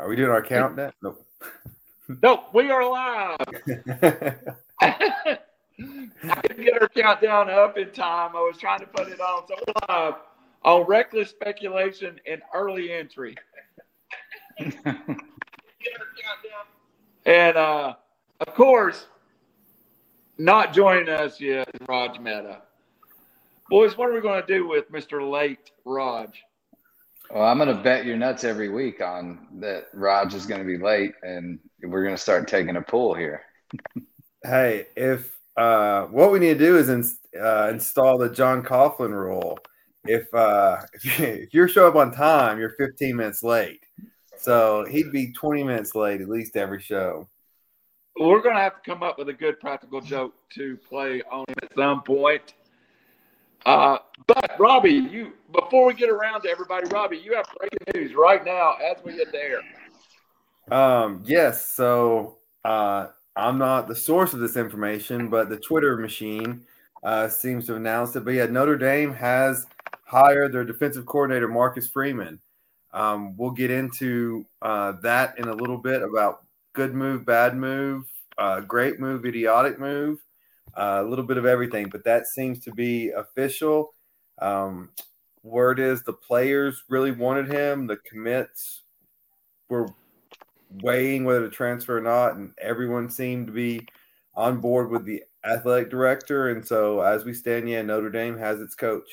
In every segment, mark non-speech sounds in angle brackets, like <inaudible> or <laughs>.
Are we doing our countdown? Nope. <laughs> nope, we are live. <laughs> I didn't get our countdown up in time. I was trying to put it on. So live on reckless speculation and early entry. and uh, of course, not joining us yet Raj Mehta. Boys, what are we going to do with Mr. Late Raj? Well, I'm going to bet your nuts every week on that Raj is going to be late, and we're going to start taking a pool here. hey, if uh, what we need to do is in, uh, install the John Coughlin rule. If uh, <laughs> if, you, if show up on time, you're 15 minutes late. So he'd be 20 minutes late at least every show. We're going to have to come up with a good practical joke to play on him at some point. Uh, but Robbie, you before we get around to everybody, Robbie, you have breaking news right now as we get there. Um, yes. So uh, I'm not the source of this information, but the Twitter machine uh, seems to have announced it. But yeah, Notre Dame has hired their defensive coordinator Marcus Freeman. Um, we'll get into uh, that in a little bit about good move, bad move, uh, great move, idiotic move a little bit of everything, but that seems to be official. Um, word is the players really wanted him. The commits were weighing whether to transfer or not, and everyone seemed to be on board with the athletic director. And so, as we stand, yeah, Notre Dame has its coach.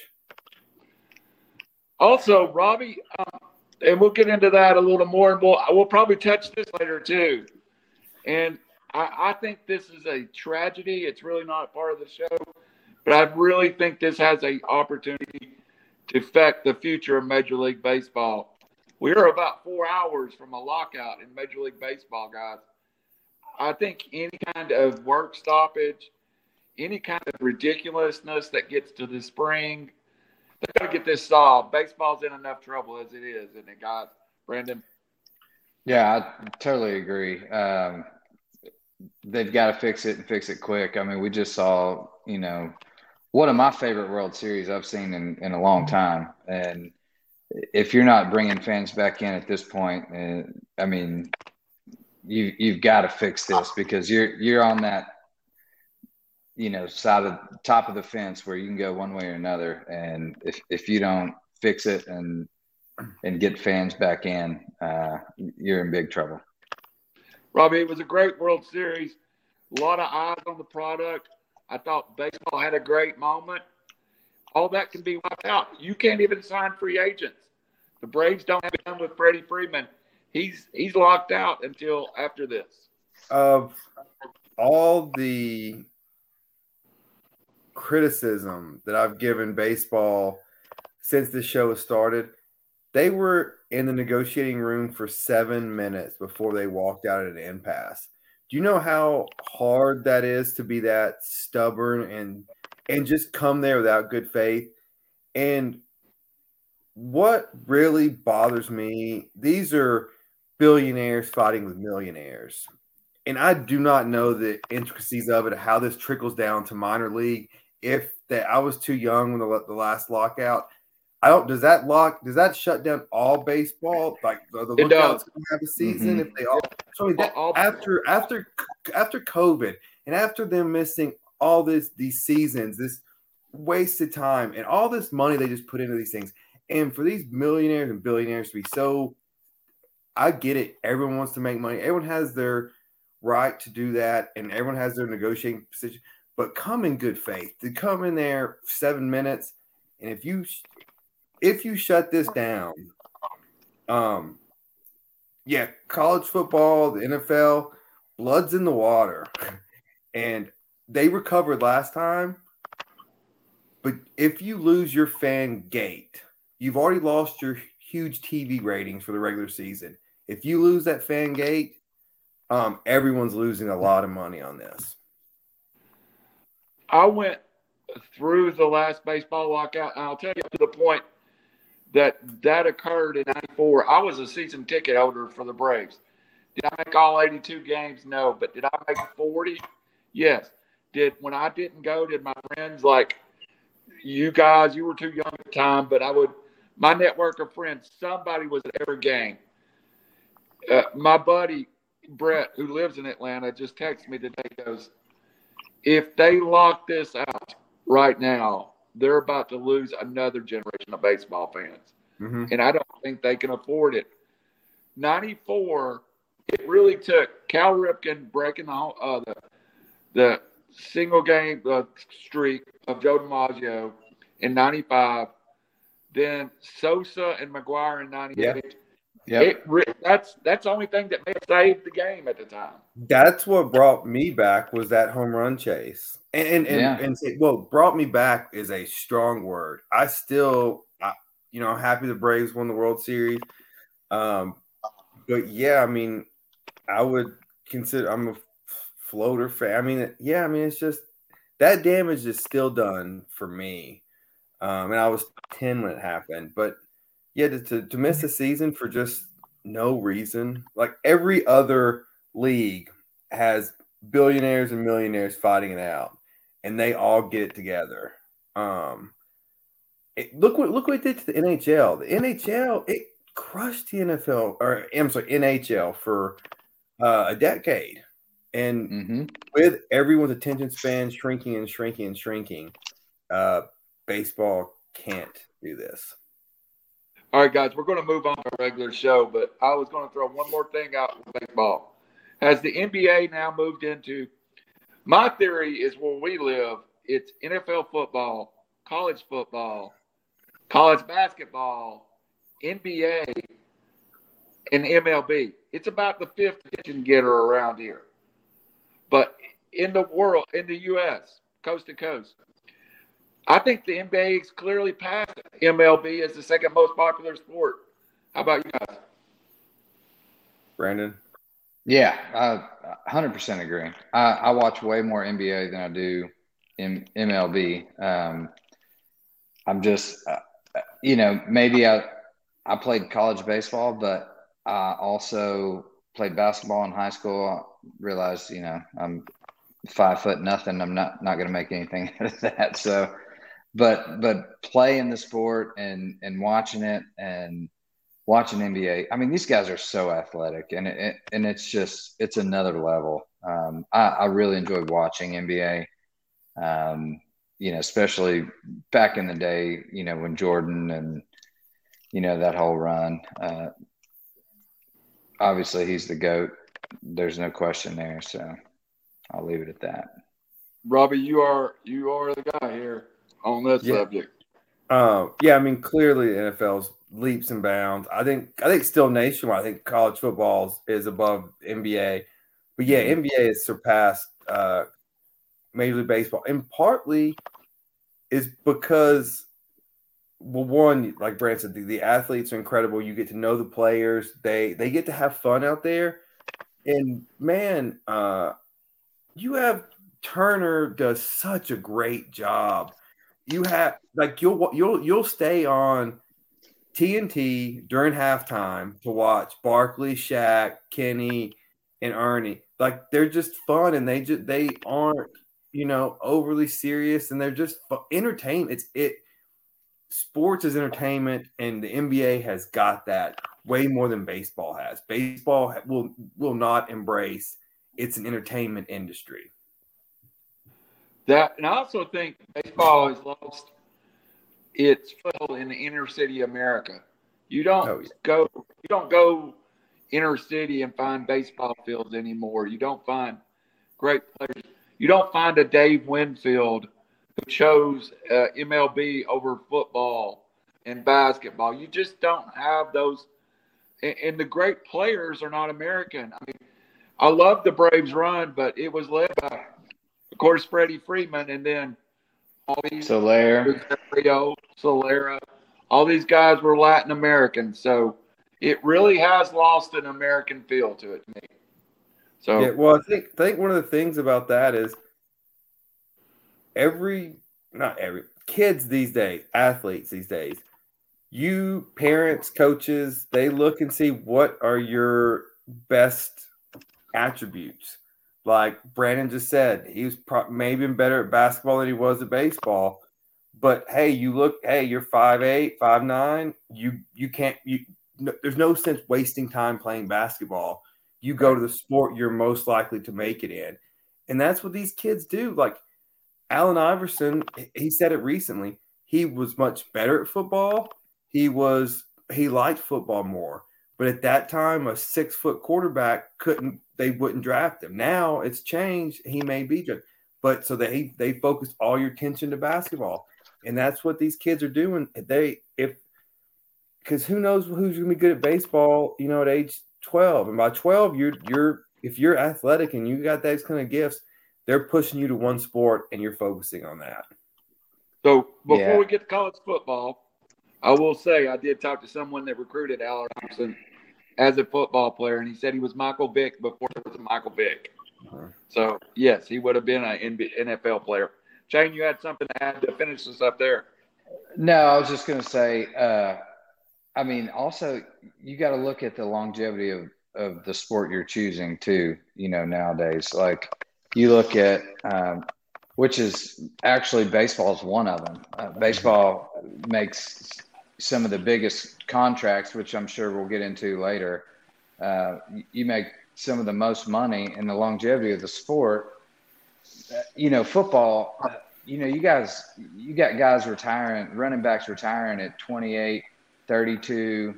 Also, Robbie, um, and we'll get into that a little more, and we'll we'll probably touch this later too. And I, I think this is a tragedy. It's really not part of the show, but I really think this has an opportunity to affect the future of Major League Baseball. We're about four hours from a lockout in Major League Baseball, guys. I think any kind of work stoppage, any kind of ridiculousness that gets to the spring, they got to get this solved. Baseball's in enough trouble as it is, isn't it, got Brandon? Yeah, I totally agree. Um, they've got to fix it and fix it quick. I mean, we just saw, you know, one of my favorite World Series I've seen in, in a long time. And if you're not bringing fans back in at this point, uh, I mean, you you've got to fix this because you're you're on that, you know, side of top of the fence where you can go one way or another. And if if you don't fix it and and get fans back in, uh, you're in big trouble. Robbie, it was a great World Series. A lot of eyes on the product. I thought baseball had a great moment. All that can be wiped out. You can't even sign free agents. The Braves don't have done with Freddie Freeman. He's he's locked out until after this. Of all the criticism that I've given baseball since the show has started, they were in the negotiating room for seven minutes before they walked out at an impasse. Do you know how hard that is to be that stubborn and and just come there without good faith? And what really bothers me, these are billionaires fighting with millionaires. And I do not know the intricacies of it, how this trickles down to minor league. If that I was too young when the, the last lockout, I don't. Does that lock? Does that shut down all baseball? Like the, the lookouts gonna have a season mm-hmm. if they all. So I mean, that, after after after COVID and after them missing all this these seasons, this wasted time and all this money they just put into these things, and for these millionaires and billionaires to be so, I get it. Everyone wants to make money. Everyone has their right to do that, and everyone has their negotiating position. But come in good faith. To come in there seven minutes, and if you if you shut this down, um, yeah, college football, the NFL, blood's in the water, <laughs> and they recovered last time. But if you lose your fan gate, you've already lost your huge TV ratings for the regular season. If you lose that fan gate, um, everyone's losing a lot of money on this. I went through the last baseball lockout, and I'll tell you to the point – that that occurred in 94. I was a season ticket holder for the Braves. Did I make all 82 games? No. But did I make 40? Yes. Did when I didn't go, did my friends like you guys, you were too young at the time, but I would my network of friends, somebody was at every game. uh, my buddy Brett, who lives in Atlanta, just texted me today. Goes, if they lock this out right now, they're about to lose another generation of baseball fans, Mm-hmm. and I don't think they can afford it. '94, it really took Cal Ripken breaking the uh, the, the single game uh, streak of Joe DiMaggio in '95, then Sosa and McGwire in '98. Yep. It that's that's the only thing that may have saved the game at the time. That's what brought me back was that home run chase. And and and, Yeah. and say, well, brought me back is a strong word. I still, I, you know, I'm happy the Braves won the World Series. Um, but yeah, I mean, I would consider I'm a floater fan. I mean, yeah, I mean, it's just that damage is still done for me. Um, and I was 10 when it happened, but yeah, to, to, miss a season for just no reason, like every other league has billionaires and millionaires fighting it out, and they all get it together. Um, it, look what look what it did to the NHL. The NHL it crushed the NFL or I'm sorry NHL for uh, a decade, and hmm with everyone's attention span shrinking and shrinking and shrinking, uh, baseball can't do this. All right, guys, we're going to move on to our regular show, but I was going to throw one more thing out with baseball. Has the NBA now moved into? My theory is where we live. It's NFL football, college football, college basketball, NBA, and MLB. It's about the fifth kitchen getter around here. But in the world, in the U.S., coast to coast, I think the NBA is clearly past MLB as the second most popular sport. How about you guys? Brandon, Yeah, I 100% agree. I, I watch way more NBA than I do in MLB. Um, I'm just, uh, you know, maybe I I played college baseball, but I also played basketball in high school. I realized, you know, I'm five foot nothing. I'm not not going to make anything <laughs> out of that. So, but but playing the sport and and watching it and watching NBA. I mean, these guys are so athletic, and it, and it's just it's another level. Um, I, I really enjoyed watching NBA. Um, you know, especially back in the day, you know, when Jordan and you know that whole run. Uh, obviously, he's the goat. There's no question there. So I'll leave it at that. Robbie, you are you are the guy here on that Yeah. subject. Um, yeah, I mean, clearly the NFL's leaps and bounds. I think, I think still nationwide. I think college football is above NBA, but yeah, NBA has surpassed uh, Major League Baseball, and partly is because, well, one, like Brand said, the, the athletes are incredible. You get to know the players. They they get to have fun out there, and man, uh, you have Turner does such a great job you have like you'll you'll you'll stay on TNT during halftime to watch Barkley, Shaq, Kenny, and Ernie. Like they're just fun and they just they aren't you know overly serious and they're just entertainment. It's it sports is entertainment and the NBA has got that way more than baseball has. Baseball will will not embrace it's an entertainment industry. That and I also think baseball has lost its foothold in the inner city America. You don't Oh, yeah. go you don't go inner city and find baseball fields anymore. You don't find great players. You don't find a Dave Winfield who chose uh, MLB over football and basketball. You just don't have those. And, and the great players are not American. I mean, I love the Braves run, but it was led by, of course, Freddie Freeman, and then all these So Lair, Rio, Solera, all these guys were Latin American. So it really has lost an American feel to it to me. So Yeah, well, I think I think one of the things about that is every not every kids these days, athletes these days, you parents, coaches, they look and see what are your best attributes. Like Brandon just said, he was pro- maybe better at basketball than he was at baseball. But hey, you look, hey, you're five eight, five nine. You you can't you no, there's no sense wasting time playing basketball. You go to the sport you're most likely to make it in, and that's what these kids do. Like Allen Iverson, he said it recently. He was much better at football. He was he liked football more. But at that time, a six foot quarterback couldn't they wouldn't draft him. Now it's changed. He may be good. But so they they focus all your attention to basketball. And that's what these kids are doing. They if because who knows who's gonna be good at baseball, you know, at age 12. And by 12, you're you're if you're athletic and you got those kind of gifts, they're pushing you to one sport and you're focusing on that. So before yeah. we get to college football, I will say I did talk to someone that recruited Allen Iverson as a football player, and he said he was Michael Vick before there was a Michael Vick. Uh-huh. So yes, he would have been an NFL player. Shane, you had something to add to finish this up there. No, I was just going to say. Uh, I mean, also you got to look at the longevity of of the sport you're choosing too. You know, nowadays, like you look at, um, which is actually baseball is one of them. Uh, baseball makes some of the biggest contracts, which I'm sure we'll get into later. Uh, you make some of the most money in the longevity of the sport. Uh, you know, football. Uh, you know, you guys, you got guys retiring, running backs retiring at 28, 32.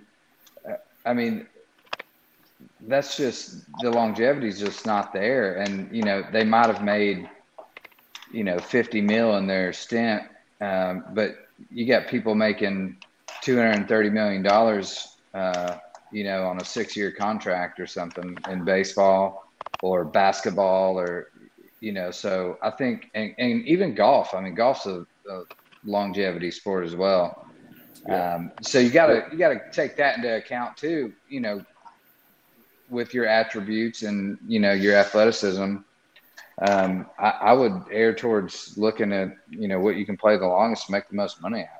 Uh, I mean, that's just the longevity is just not there. And, you know, they might have made, you know, 50 mil in their stint. Um, but you got people making 230 million dollars, uh, you know, on a six-year contract or something in baseball or basketball or, you know, so I think, and, and even golf. I mean, golf's a, a longevity sport as well. Um, so you gotta you gotta take that into account too. You know, with your attributes and you know your athleticism, um, I, I, would err towards looking at you know what you can play the longest to make the most money out.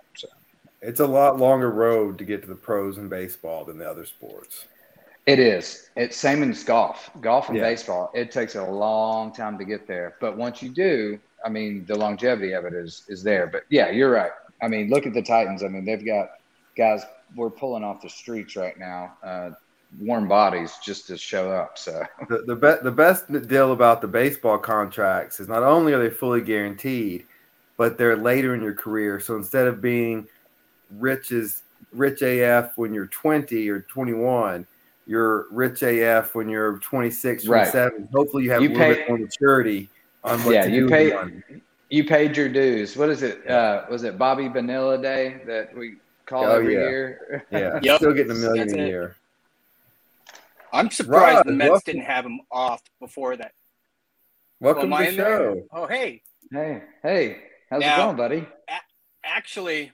It's a lot longer road to get to the pros in baseball than the other sports. It is. It's same as golf. Golf and yeah. baseball. It takes a long time to get there, but once you do, I mean, the longevity of it is is there. But yeah, you're right. I mean, look at the Titans. I mean, they've got guys we're pulling off the streets right now. Uh, warm bodies just to show up. So <laughs> the the, be- the best deal about the baseball contracts is not only are they fully guaranteed, but they're later in your career. So instead of being rich as rich AF when you're 20 or 21, you're rich AF when you're 26, 27. Right. Hopefully you have you a little pay, bit more maturity on what yeah, to you do. Pay, you paid your dues. What is it? Uh, was it Bobby Bonilla Day that we call oh, every yeah. year? <laughs> Yeah, yep. still getting a million That's a year. I'm surprised Rod, the Mets welcome. didn't have him off before that. Welcome well, to the show. Oh, hey. Hey, hey. How's now, it going, buddy? A- actually,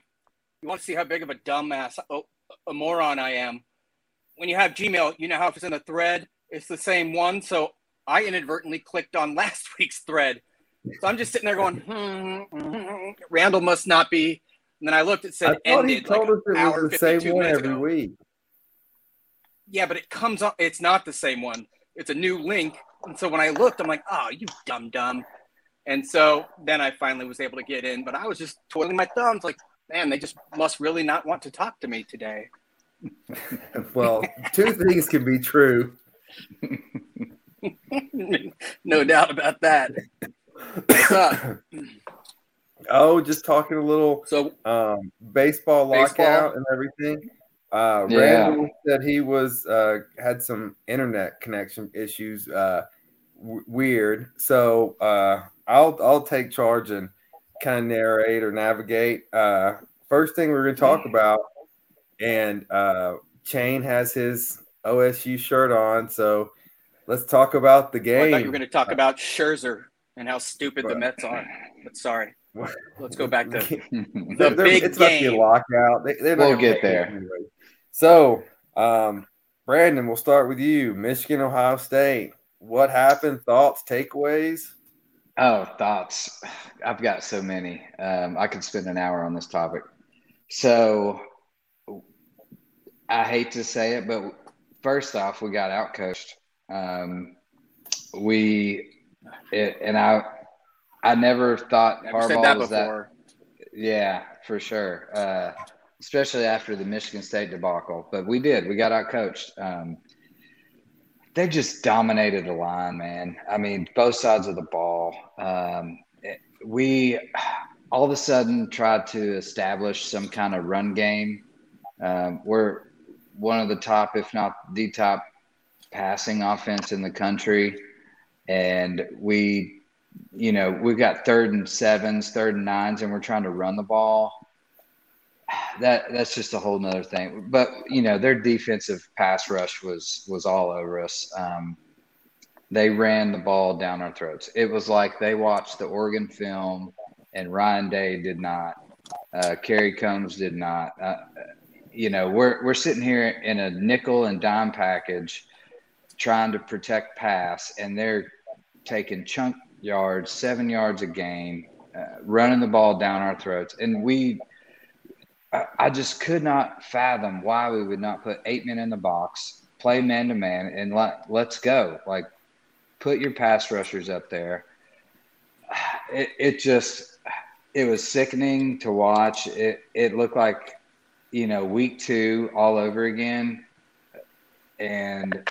you want to see how big of a dumbass, oh, a moron I am. When you have Gmail, you know how if it's in a thread, it's the same one. So I inadvertently clicked on <laughs> last week's thread. So I'm just sitting there going, hmm, hmm, Randall must not be. And then I looked, it said I ended. He told like us it was the same one every ago. week. Yeah, but it comes up. It's not the same one. It's a new link. And so when I looked, I'm like, oh, you dumb dumb. And so then I finally was able to get in, but I was just twiddling my thumbs, like, man, they just must really not want to talk to me today. <laughs> well, two things can be true. <laughs> no doubt about that. What's up? <clears throat> Oh, just talking a little so um, baseball lockout baseball. and everything. Uh, yeah. Randall said he was uh, had some internet connection issues. Uh, w- weird. So uh, I'll I'll take charge and kind of narrate or navigate. Uh, first thing we're going to talk about, and uh, Shane has his OSU shirt on, so let's talk about the game. Oh, I thought you were going to talk about Scherzer and how stupid but, the Mets are. But sorry. <laughs> Let's go back to the big it's game. About to be a lockout. They, we'll get there. Anyway. So, um, Brandon, we'll start with you. Michigan, Ohio State. What happened? Thoughts, takeaways? Oh, thoughts. I've got so many. Um, I could spend an hour on this topic. So, I hate to say it, but first off, we got outcoached. Um, we, it, and I, I never thought never Harbaugh that was before. that. Yeah, for sure. Uh, especially after the Michigan State debacle. But we did. We got out coached. Um, they just dominated the line, man. I mean, both sides of the ball. Um, it, we all of a sudden tried to establish some kind of run game. Um, we're one of the top, if not the top, passing offense in the country, and we, you know, we've got third and sevens, third and nines, and we're trying to run the ball that that's just a whole nother thing. But you know, their defensive pass rush was was all over us. Um, they ran the ball down our throats. It was like they watched the Oregon film, and Ryan Day did not. Uh, Kerry Coombs did not. Uh, you know, we're we're sitting here in a nickel and dime package, trying to protect pass, and they're taking chunk yards, seven yards a game, uh, running the ball down our throats, and we I, just could not fathom why we would not put eight men in the box, play man to man, and let let's go. Like, put your pass rushers up there. It, it just it was sickening to watch. It it looked like you know week two all over again, and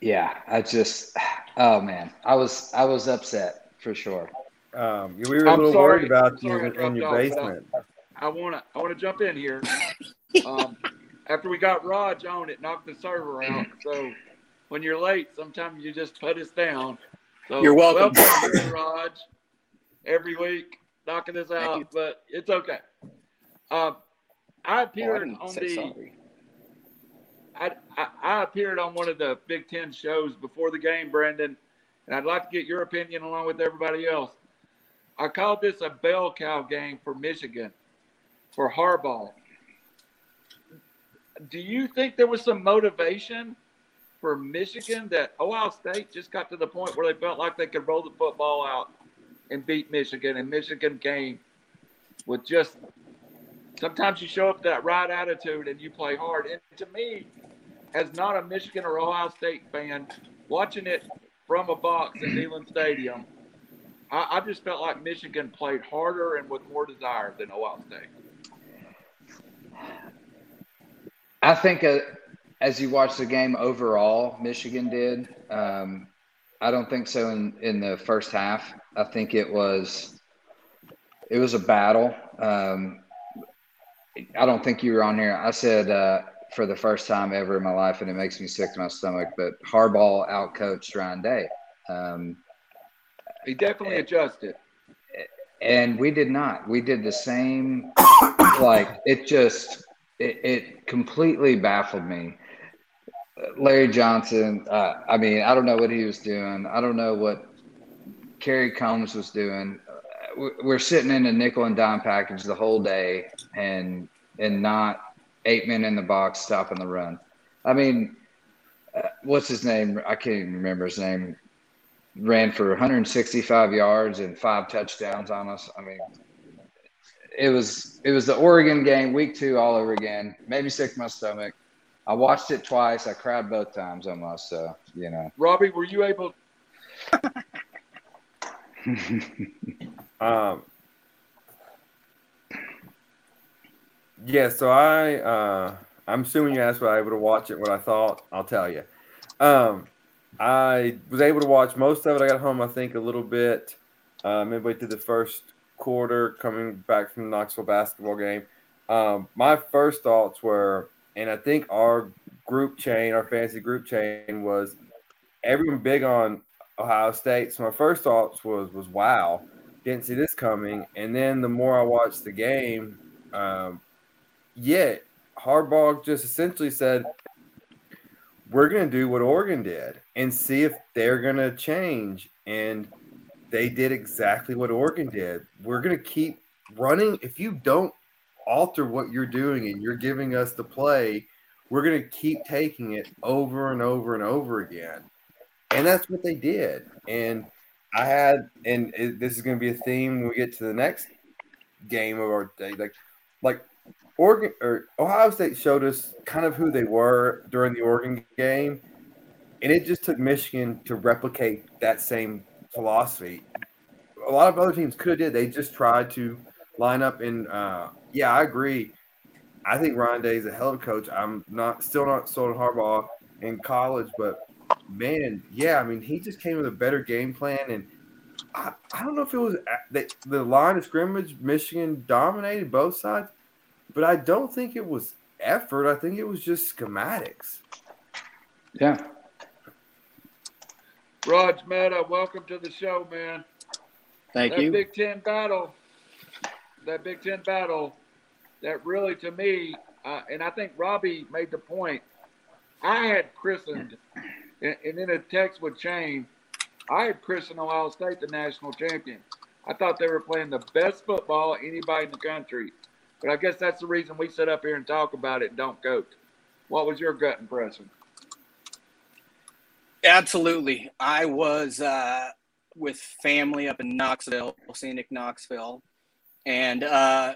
yeah, I just oh man, I was I was upset for sure. Um, we were a little worried about you in, in your basement. I want to I want to jump in here. <laughs> Um, after we got Raj on, it knocked the server out. So when you're late, sometimes you just put us down. So you're welcome, welcome Raj. Every week, knocking us out, but it's okay. Um, I appeared oh, I on the. I, I, I appeared on one of the Big Ten shows before the game, Brendan, and I'd like to get your opinion along with everybody else. I called this a bell cow game for Michigan, for Harbaugh. Do you think there was some motivation for Michigan that Ohio State just got to the point where they felt like they could roll the football out and beat Michigan, and Michigan came with just sometimes you show up that right attitude and you play hard. And to me, as not a Michigan or Ohio State fan, watching it from a box at Neyland Stadium – I, I just felt like Michigan played harder and with more desire than Ohio State. I think uh, as you watch the game overall, Michigan did. Um, I don't think so in, in the first half. I think it was it was a battle. Um, I don't think you were on here. I said uh, for the first time ever in my life, and it makes me sick to my stomach. But Harbaugh outcoached Ryan Day. Um, he definitely adjusted. And we did not. We did the same. <coughs> like it just it, it completely baffled me. Larry Johnson. Uh, I mean, I don't know what he was doing. I don't know what Kerry Coombs was doing. We're sitting in a nickel and dime package the whole day, and and not eight men in the box stopping the run. I mean, uh, what's his name? I can't even remember his name ran for 165 yards and five touchdowns on us. I mean, it was it was the Oregon game, week two, all over again. Made me sick to my stomach. I watched it twice. I cried both times almost. So you know, Robbie, were you able? <laughs> <laughs> um. Yeah, so I uh, I'm assuming you asked were I able to watch it. What I thought, I'll tell you. Um, I was able to watch most of it. I got home, I think, a little bit uh, midway through the first quarter, coming back from the Knoxville basketball game. Um, my first thoughts were, and I think our group chain, our fantasy group chain, was everyone big on Ohio State. So my first thoughts was was wow, didn't see this coming. And then the more I watched the game, um, yeah, Harbaugh just essentially said, we're going to do what Oregon did and see if they're going to change. And they did exactly what Oregon did. We're going to keep running. If you don't alter what you're doing and you're giving us the play, we're going to keep taking it over and over and over again. And that's what they did. And I had, and it, this is going to be a theme when we get to the next game of our day. Like, like Oregon or Ohio State showed us kind of who they were during the Oregon game, and it just took Michigan to replicate that same philosophy. A lot of other teams could have did. They just tried to lineup. And uh, yeah, I agree. I think Ryan Day is a hell of a coach. I'm not still not sold on Harbaugh in college, but man, yeah, I mean, he just came with a better game plan. And I, I don't know if it was the, the line of scrimmage, Michigan dominated both sides, but I don't think it was effort. I think it was just schematics. Yeah. Raj Mehta, welcome to the show, man. Thank that you. Big Ten battle, that Big Ten battle, that really to me, uh, and I think Robbie made the point. I had christened, and, and in a text with Shane, I had christened Ohio State the national champion. I thought they were playing the best football anybody in the country. But I guess that's the reason we sit up here and talk about it and don't coach. What was your gut impression? Absolutely. I was uh, with family up in Knoxville, scenic Knoxville. And uh,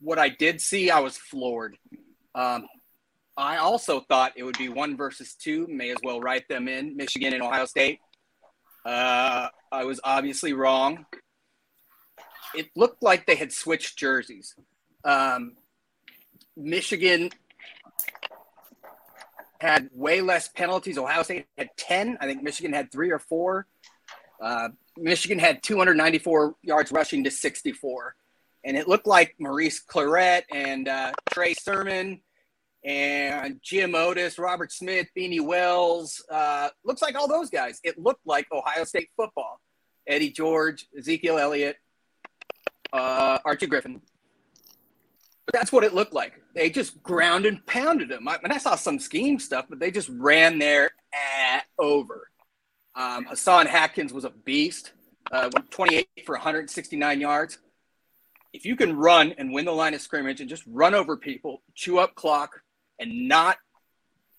what I did see, I was floored. Um, I also thought it would be one versus two, may as well write them in Michigan and Ohio State. Uh, I was obviously wrong. It looked like they had switched jerseys. Um, Michigan had way less penalties. Ohio State had 10. I think Michigan had three or four. Uh, Michigan had 294 yards rushing to 64. And it looked like Maurice Clarett and uh, Trey Sermon and Jim Otis, Robert Smith, Beanie Wells. Uh, looks like all those guys. It looked like Ohio State football. Eddie George, Ezekiel Elliott, uh, Archie Griffin. But that's what it looked like. They just ground and pounded them. I mean, I saw some scheme stuff, but they just ran there at over. Um, Hassan Haskins was a beast, uh, 28 for 169 yards. If you can run and win the line of scrimmage and just run over people, chew up clock, and not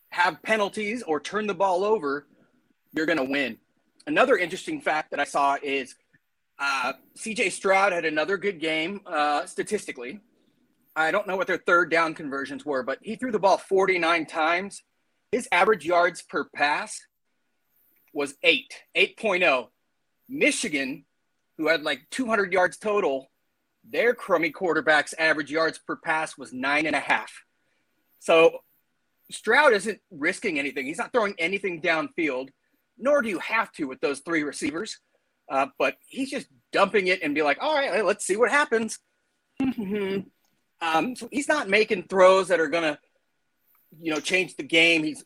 have penalties or turn the ball over, you're going to win. Another interesting fact that I saw is uh, CJ Stroud had another good game uh, statistically. I don't know what their third down conversions were, but he threw the ball 49 times. His average yards per pass was eight, 8.0. Michigan, who had like 200 yards total, their crummy quarterback's average yards per pass was nine and a half. So Stroud isn't risking anything. He's not throwing anything downfield, nor do you have to with those three receivers. Uh, but he's just dumping it and be like, all right, let's see what happens. um, so he's not making throws that are gonna, you know, change the game. He's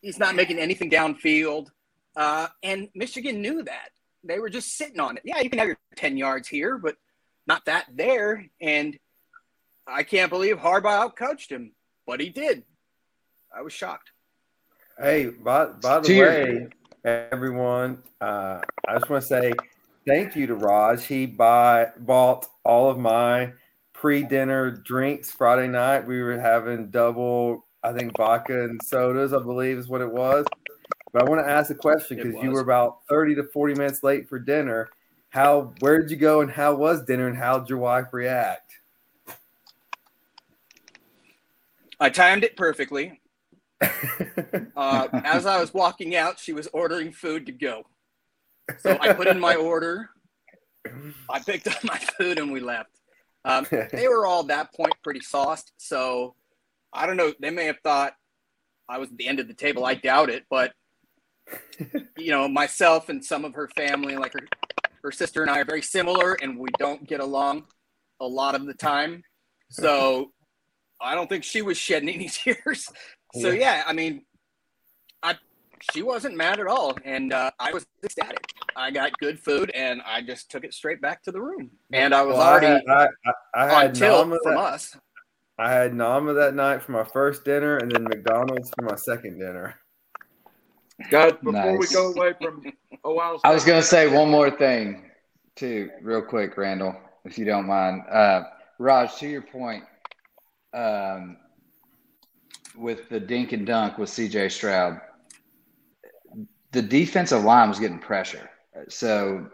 he's not making anything downfield. Uh, and Michigan knew that. They were just sitting on it. Yeah, you can have your 10 yards here, but not that there. And I can't believe Harbaugh outcoached him, but he did. I was shocked. Hey, by, by the To your- way, everyone, uh, I just want to say thank you to Raj. He buy, bought all of my pre-dinner drinks Friday night. We were having double, I think, vodka and sodas, I believe is what it was. But I want to ask a question because you were about 30 to 40 minutes late for dinner. How, where did you go and how was dinner and how did your wife react? I timed it perfectly. <laughs> Uh, as I was walking out, she was ordering food to go. So I put in my order. I picked up my food and we left. Um, they were all at that point pretty sauced. So I don't know. They may have thought I was at the end of the table. I doubt it. But, you know, myself and some of her family, like her, her sister and I, are very similar and we don't get along a lot of the time. So I don't think she was shedding any <laughs> tears. So, Yeah. yeah, I mean, I she wasn't mad at all. And uh, I was ecstatic. I got good food and I just took it straight back to the room. And I was Well, I already had, I, I, I had tilt Nama from that- us. I had Nama that night for my first dinner and then McDonald's for my second dinner. Guys, before we go away from Ohio State, I was going to say one more thing, too, real quick, Randall, if you don't mind. Uh, Raj, to your point, um, with the dink and dunk with CJ Stroud, the defensive line was getting pressure. So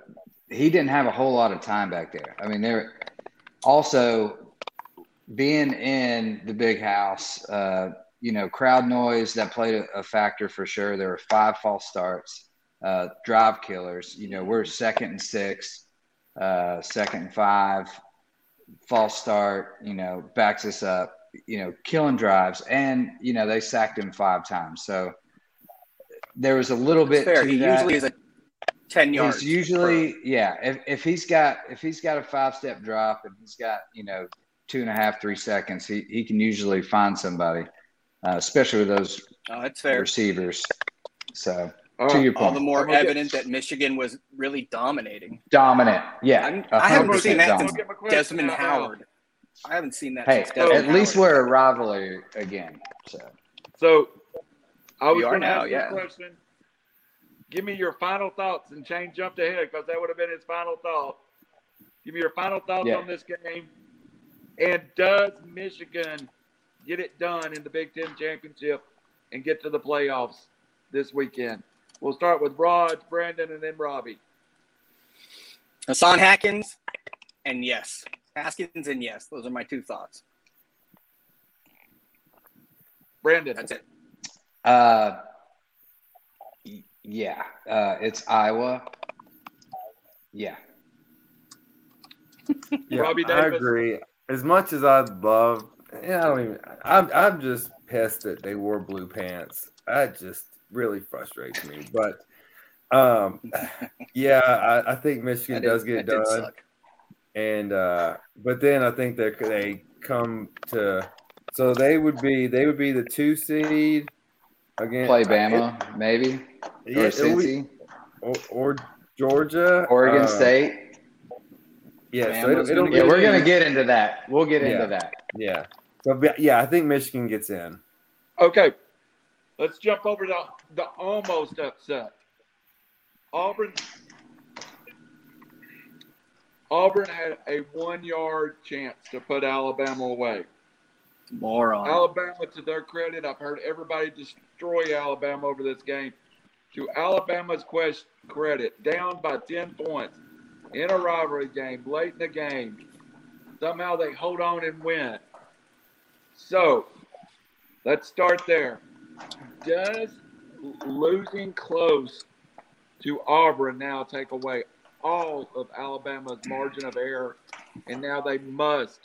he didn't have a whole lot of time back there. I mean, there also being in the big house, uh, you know, crowd noise that played a, a factor for sure. There were five false starts uh, drive killers. You know, we're second and six, uh, second and five. false start, you know, backs us up, you know, killing drives, and you know they sacked him five times. So there was a little bit. Fair. To He that. usually is a ten yards. He's usually yeah. If, if he's got if he's got a five step drop and he's got you know two and a half three seconds, he he can usually find somebody, uh, especially with those Oh, that's fair. receivers. So All to right. your All the more I'm gonna get- evident that Michigan was really dominating. dominant. Yeah, I'm- haven't seen that dominant. since Get my question Desmond out. Howard. I haven't seen that Hey, since So- at least we're a rivalry again. So So I was We are going to now, ask you yeah. a question. Give me your final thoughts, and Shane jumped ahead because that would have been his final thought. Give me your final thoughts Yeah. on this game. And does Michigan get it done in the Big Ten championship and get to the playoffs this weekend? We'll start with Rod, Brandon, and then Robbie. Hassan Haskins, and yes, Haskins and yes. Those are my two thoughts. Brandon. That's it. uh, yeah, uh, it's Iowa. Yeah, Yeah, Robbie I agree. As much as I'd love, yeah, I don't even. I'm I'm just pissed that they wore blue pants. That just really frustrates me. But um, <laughs> yeah, I, I think Michigan That does did- get it that did done, suck. And uh, but then I think that they come to. So they would be they would be the two seed again. play Bama maybe Yeah, or it be- Cincy, or, or Georgia, Oregon uh, State. Yeah, so it'll, it'll gonna be Yeah, we're in. gonna get into that. We'll get Yeah. into that. yeah. So yeah, I think Michigan gets in. Okay, let's jump over to the almost upset. Auburn. Auburn had a one-yard chance to put Alabama away. Moron. Alabama, to their credit, I've heard everybody destroy Alabama over this game. To Alabama's quest- credit, down by 10 points in a rivalry game, late in the game, somehow they hold on and win. So, let's start there. Does losing close to Auburn now take away all of Alabama's margin of error, and now they must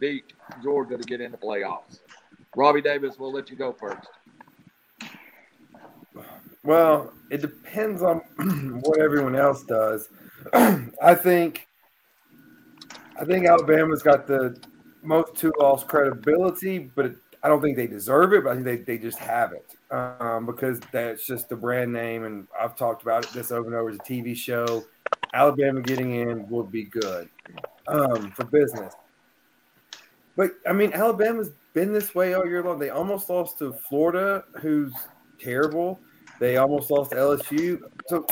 beat Georgia to get in the playoffs? Robbie Davis, we'll let you go first. Well, it depends on <clears throat> what everyone else does. <clears throat> I think I think Alabama's got the most two loss credibility, but I don't think they deserve it. But I think they, they just have it um, because that's just the brand name, and I've talked about it this over and over. It's a TV show. Alabama getting in would be good um, for business. But I mean, Alabama's been this way all year long. They almost lost to Florida, who's terrible. They almost lost to LSU. So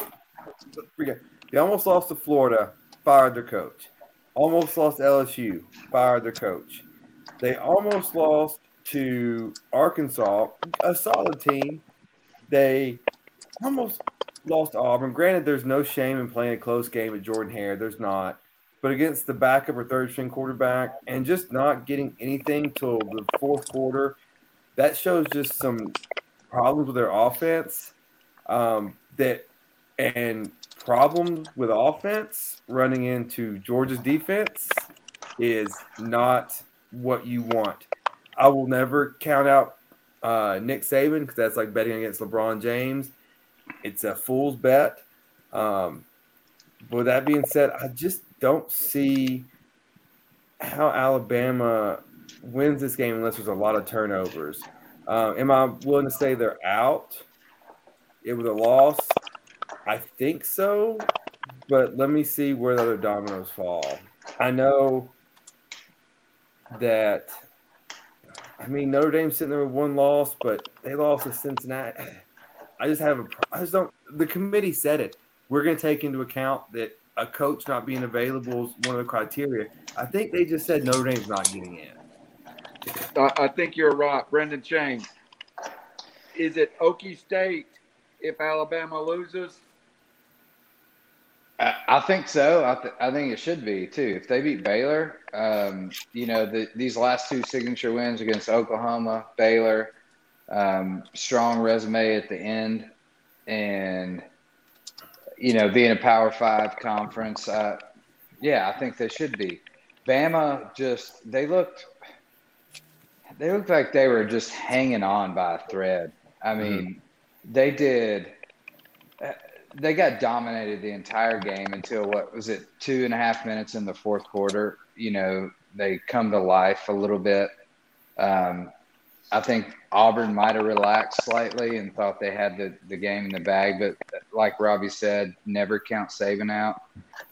forget. They almost lost to Florida, fired their coach. Almost lost to LSU, fired their coach. They almost lost to Arkansas, a solid team. They almost lost Auburn. Granted, there's no shame in playing a close game with Jordan Hare. There's not. But against the backup or third string quarterback and just not getting anything till the fourth quarter, that shows just some problems with their offense. Um, that and problems with offense running into Georgia's defense is not what you want. I will never count out uh, Nick Saban because that's like betting against LeBron James. It's a fool's bet. Um, but with that being said, I just don't see how Alabama wins this game unless there's a lot of turnovers. Uh, am I willing to say they're out? It was a loss. I think so, but let me see where the other dominoes fall. I know that. I mean, Notre Dame's sitting there with one loss, but they lost to Cincinnati. I just have a. I just don't. The committee said it. We're going to take into account that a coach not being available is one of the criteria. I think they just said Notre Dame's not getting in. I, I think you're right, Brendan Shane. Is it Okie State if Alabama loses? I, I think so. I, th- I think it should be too. If they beat Baylor, um, you know, the, these last two signature wins against Oklahoma, Baylor, um, strong resume at the end, and you know, being a Power Five conference, uh, yeah, I think they should be. Bama just they looked they looked like they were just hanging on by a thread. I mean, mm-hmm. they did. They got dominated the entire game until what was it, two and a half minutes in the fourth quarter. You know, they come to life a little bit. Um, I think Auburn might have relaxed slightly and thought they had the, the game in the bag, but like Robbie said, never count Saban out.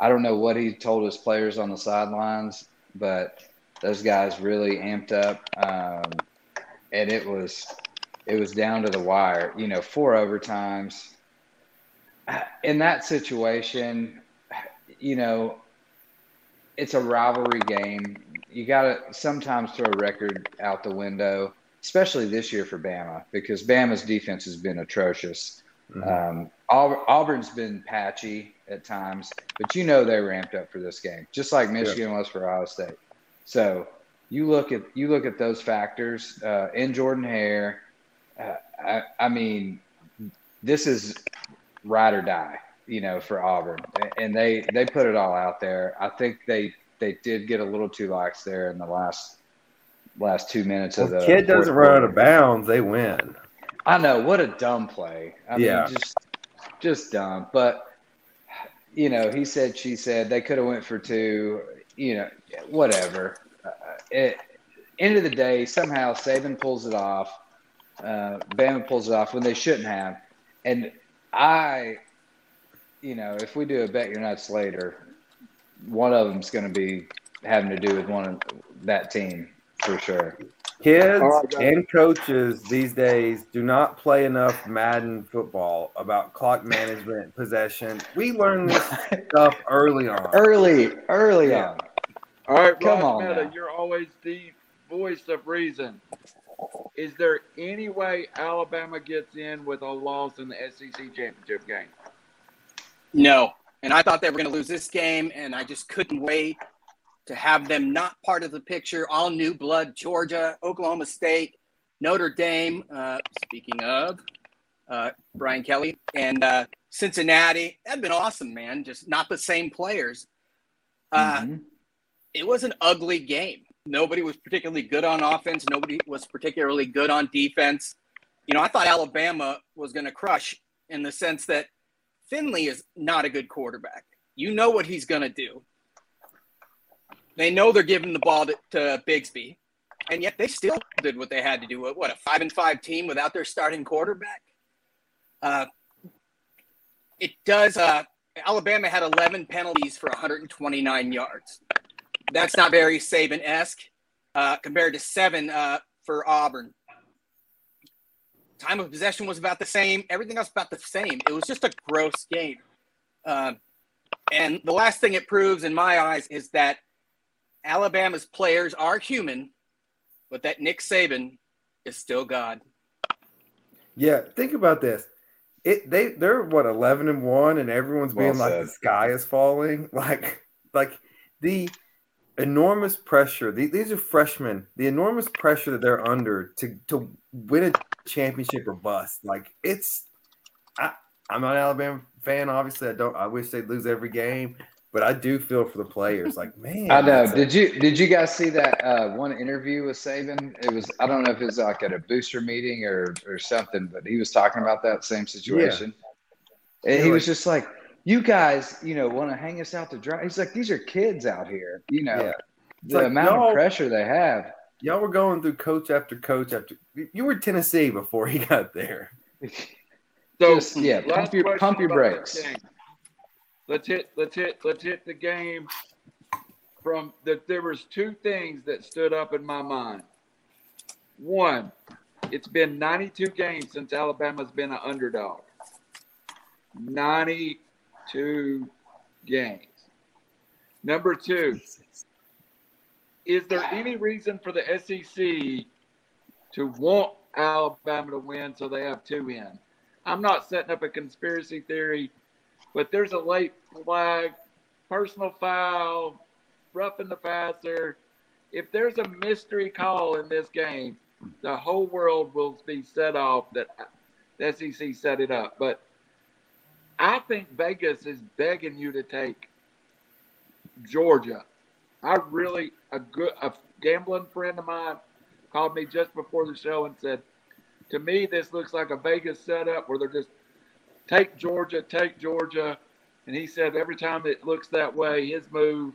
I don't know what he told his players on the sidelines, but those guys really amped up, um, and it was it was down to the wire. You know, four overtimes. In that situation, you know, it's a rivalry game. You got to sometimes throw a record out the window, especially this year for Bama, because Bama's defense has been atrocious. Mm-hmm. Um, Auburn's been patchy at times, but you know they ramped up for this game, just like Michigan was for Ohio State. So you look at you look at those factors uh, in Jordan Hare. Uh, I, I, mean, this is ride or die, you know, for Auburn, and they they put it all out there. I think they they did get a little too lax there in the last last two minutes of the kid doesn't run out of bounds, they win. I know what a dumb play. I yeah. mean, just just dumb. But you know, he said, she said, they could have went for two. You know, whatever. Uh, it, end of the day, somehow Saban pulls it off. Uh, Bama pulls it off when they shouldn't have. And I, you know, if we do a bet your nuts later, one of them's going to be having to do with one of that team for sure. Kids right, and coaches these days do not play enough Madden football about clock management, possession. We learned this <laughs> stuff early on. Early, early yeah. on. All right, Come on, Meta, you're always the voice of reason. Is there any way Alabama gets in with a loss in the SEC championship game? No. And I thought they were going to lose this game, and I just couldn't wait to have them not part of the picture. All new blood, Georgia, Oklahoma State, Notre Dame. Uh, speaking of uh, Brian Kelly and uh, Cincinnati, that'd been awesome, man. Just not the same players. Uh, mm-hmm. It was an ugly game. Nobody was particularly good on offense. Nobody was particularly good on defense. You know, I thought Alabama was going to crush in the sense that Finley is not a good quarterback. You know what he's going to do. They know they're giving the ball to, to Bigsby, and yet they still did what they had to do. What a five and five team without their starting quarterback. Uh, it does. Uh, Alabama had 11 penalties for 129 yards. That's not very Saban esque uh, compared to seven uh, for Auburn. Time of possession was about the same. Everything else about the same. It was just a gross game. Uh, and the last thing it proves, in my eyes, is that Alabama's players are human, but that Nick Saban is still God. Yeah, think about this. It they they're what eleven and one, and everyone's well being said. like the sky is falling. <laughs> Like like the enormous pressure. These are freshmen. The enormous pressure that they're under to to win a championship or bust. Like it's. I, I'm not an Alabama fan. Obviously, I don't. I wish they'd lose every game. But I do feel for the players. Like, <laughs> man, I know. Did you did you guys see that uh, one interview with Saban? It was I don't know if it was like at a booster meeting or or something, but he was talking about that same situation. Yeah. And he was just like, "You guys, you know, want to hang us out to dry." He's like, "These are kids out here, you know, yeah. the like, amount of pressure they have." Y'all were going through coach after coach after. You were Tennessee before he got there. <laughs> So just, yeah, pump your pump your brakes let's hit let's hit let's hit the game from that there was two things that stood up in my mind. One it's been 92 games since alabama's been an underdog. 92 games. Number two is there any reason for the sec to want alabama to win so they have two in? I'm not setting up a conspiracy theory but there's a late flag, personal foul, roughing the passer. If there's a mystery call in this game, the whole world will be set off that the SEC set it up. But I think Vegas is begging you to take Georgia I really a good a gambling friend of mine called me just before the show and said, "To me, this looks like a Vegas setup where they're just take Georgia, take Georgia." And he said every time it looks that way, his move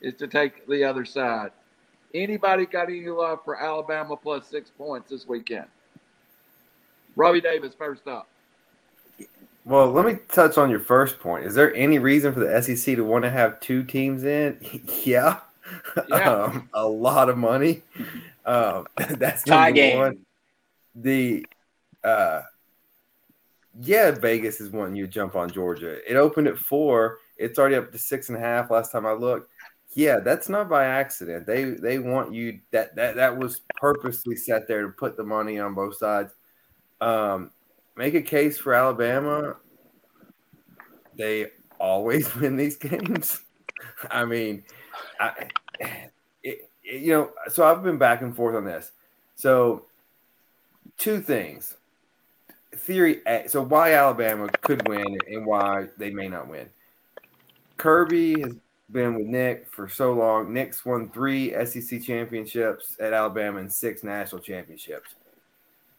is to take the other side. Anybody got any love for Alabama plus six points this weekend? Robbie Davis first up. Well, let me touch on your first point. Is there any reason for the SEC to want to have two teams in? <laughs> yeah, Yeah. <laughs> um, a lot of money. Um, <laughs> that's Tie number game. one. The uh, yeah, Vegas is wanting you to jump on Georgia. It opened at four. It's already up to six and a half. Last time I looked. Yeah, that's not by accident. They they want you that that that was purposely set there to put the money on both sides. Um, make a case for Alabama. They always <laughs> win these games. I mean, I, it, it- you know, so I've been back and forth on this. So, two things. Theory A. So, why Alabama could win and why they may not win. Kirby has been with Nick for so long. Nick's won three SEC championships at Alabama and six national championships.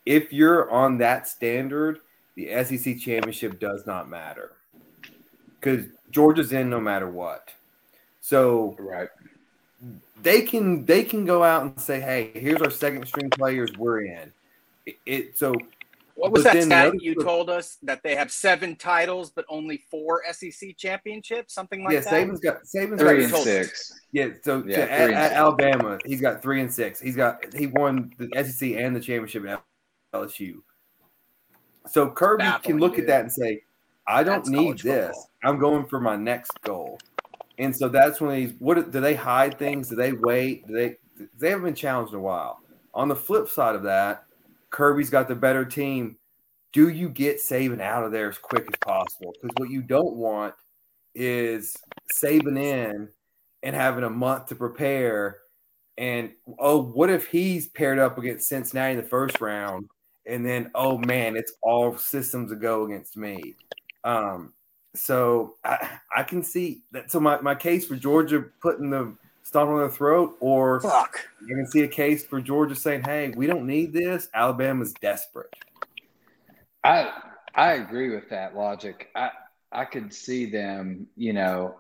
If you're on that standard, the SEC championship does not matter because Georgia's in no matter what. So Right. they can they can go out and say, "Hey, here's our second string players. We're in." It, it so What was But that stat other- you told us that they have seven titles but only four SEC championships, something like yeah, that? Saban's got Saban's Three got and told- six. yeah. So Yeah, to, at, at. Alabama, he's got three and six. He's got he won the SEC and the championship at LSU. So Kirby Baffling, can look dude. at that and say, "I don't That's need this. football. I'm going for my next goal." And so that's when he's what do they hide things? Do they wait? Do they they haven't been challenged in a while. On the flip side of that, Kirby's got the better team. Do you get Saban out of there as quick as possible? Because what you don't want is Saban in and having a month to prepare. And oh, what if he's paired up against Cincinnati in the first round? And then, oh man, it's all systems to go against me. Um, so I, I can see that. So my, my case for Georgia putting the stomp on their throat, or Fuck. I can see a case for Georgia saying, "Hey, we don't need this. Alabama's desperate." I I agree with that logic. I I could see them, you know,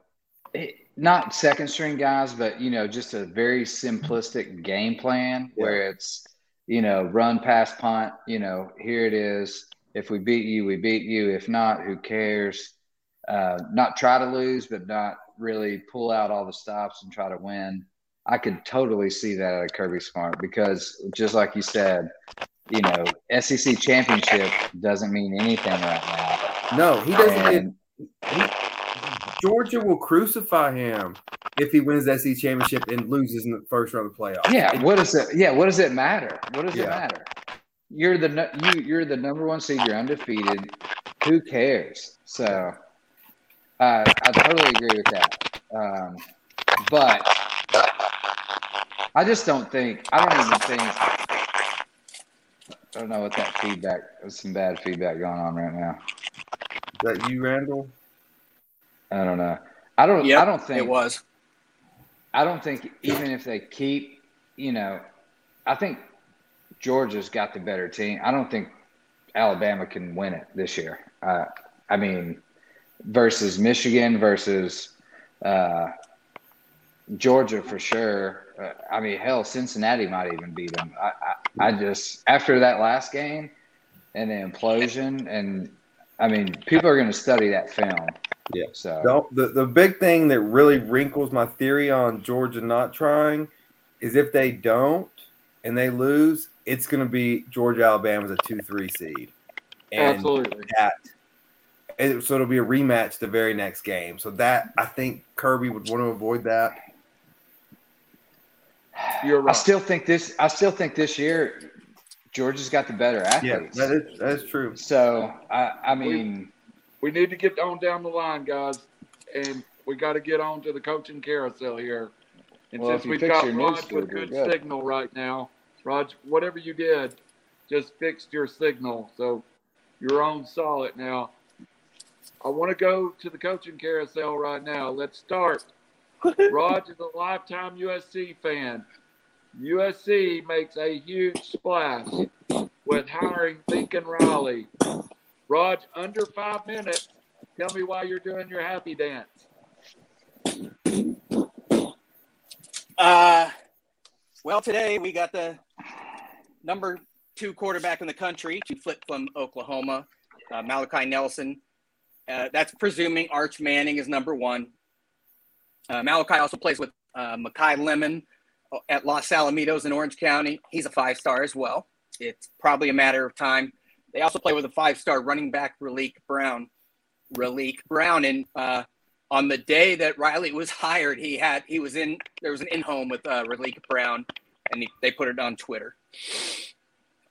it, not second string guys, but you know, just a very simplistic game plan where it's you know run pass punt. You know, here it is. If we beat you, we beat you. If not, who cares? Uh, not try to lose, but not really pull out all the stops and try to win. I could totally see that out of Kirby Smart because, just like you said, you know, SEC championship doesn't mean anything right now. No, he doesn't. And he, Georgia will crucify him if he wins the SEC championship and loses in the first round of the playoffs. yeah, what does it? Yeah, what does it matter? What does it matter? You're the you you're the number one seed. You're undefeated. Who cares? So, uh, I totally agree with that. Um, but I just don't think. I don't even think. I don't know what that feedback. There's some bad feedback going on right now. Is that you, Randall? I don't know. I don't. Yep, I don't think it was. I don't think even if they keep, you know, I think Georgia's got the better team. I don't think Alabama can win it this year. Uh, I mean, versus Michigan versus uh, Georgia for sure. Uh, I mean, hell, Cincinnati might even beat them. I, I, I just after that last game and the implosion, and I mean, people are going to study that film. Yeah. So Don't, the, the big thing that really wrinkles my theory on Georgia not trying is if they don't and they lose, it's going to be Georgia Alabama's a 2 3 seed. And Absolutely. that, and so it'll be a rematch the very next game. So that, I think Kirby would want to avoid that. You're I still think this. I still think this year, Georgia's got the better Yeah, athletes. that is, that is true. so I, I mean, we need to get on down the line, guys, and we got to get on to the coaching carousel here. And Well, since we've got your news Raj feed, with good, good. signal right now, Raj, whatever you did, just fixed your signal, so you're on solid now. I want to go to the coaching carousel right now. Let's start <laughs> Raj is a lifetime USC fan. USC makes a huge splash with hiring Lincoln Riley. Raj, under five minutes. Tell me why you're doing your happy dance. Uh, well, today we got the number two quarterback in the country to flip from Oklahoma, uh, Malachi Nelson. Uh, that's presuming Arch Manning is number one. Uh, Malachi also plays with uh, Makai Lemon at Los Alamitos in Orange County. He's a five star as well. It's probably a matter of time. They also play with a five star running back, Raleek Brown. Raleek Brown. And uh, on the day that Riley was <laughs> hired, he had he was in there was an in home with uh, Raleek Brown, and he, they put it on Twitter.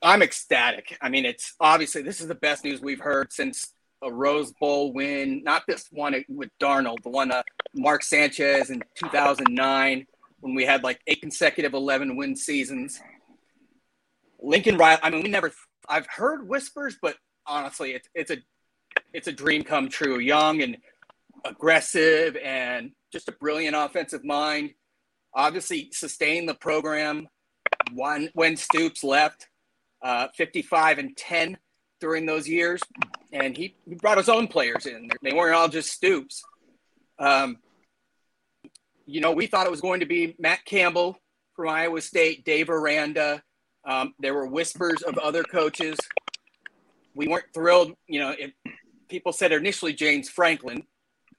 I'm ecstatic. I mean, it's obviously this is the best news we've heard since a Rose Bowl win. Not this one with Darnold, the one uh, Mark Sanchez in 2009 when we had like eight consecutive 11 win seasons. Lincoln Riley. I mean, we never. I've heard whispers, but honestly, it's it's a it's a dream come true. Young and aggressive, and just a brilliant offensive mind. Obviously, sustained the program. One when Stoops left, uh, 55 and 10 during those years, and he, he brought his own players in. They weren't all just Stoops. Um, you know, we thought it was going to be Matt Campbell from Iowa State, Dave Aranda. Um, there were whispers of other coaches. We weren't thrilled. You know, it, people said initially James Franklin,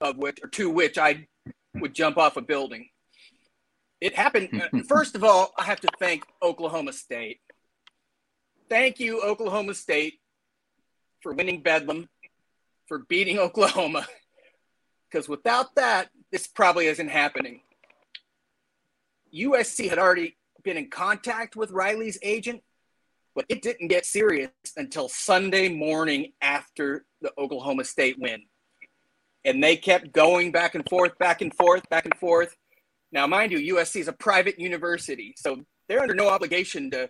of which or to which I would jump off a building. It happened. <laughs> First of all, I have to thank Oklahoma State. Thank you, Oklahoma State, for winning Bedlam, for beating Oklahoma. Because without that, this probably isn't happening. USC had already been in contact with Riley's agent, but it didn't get serious until Sunday morning after the Oklahoma State win. And they kept going back and forth, back and forth, back and forth. Now, mind you, USC is a private university, so they're under no obligation to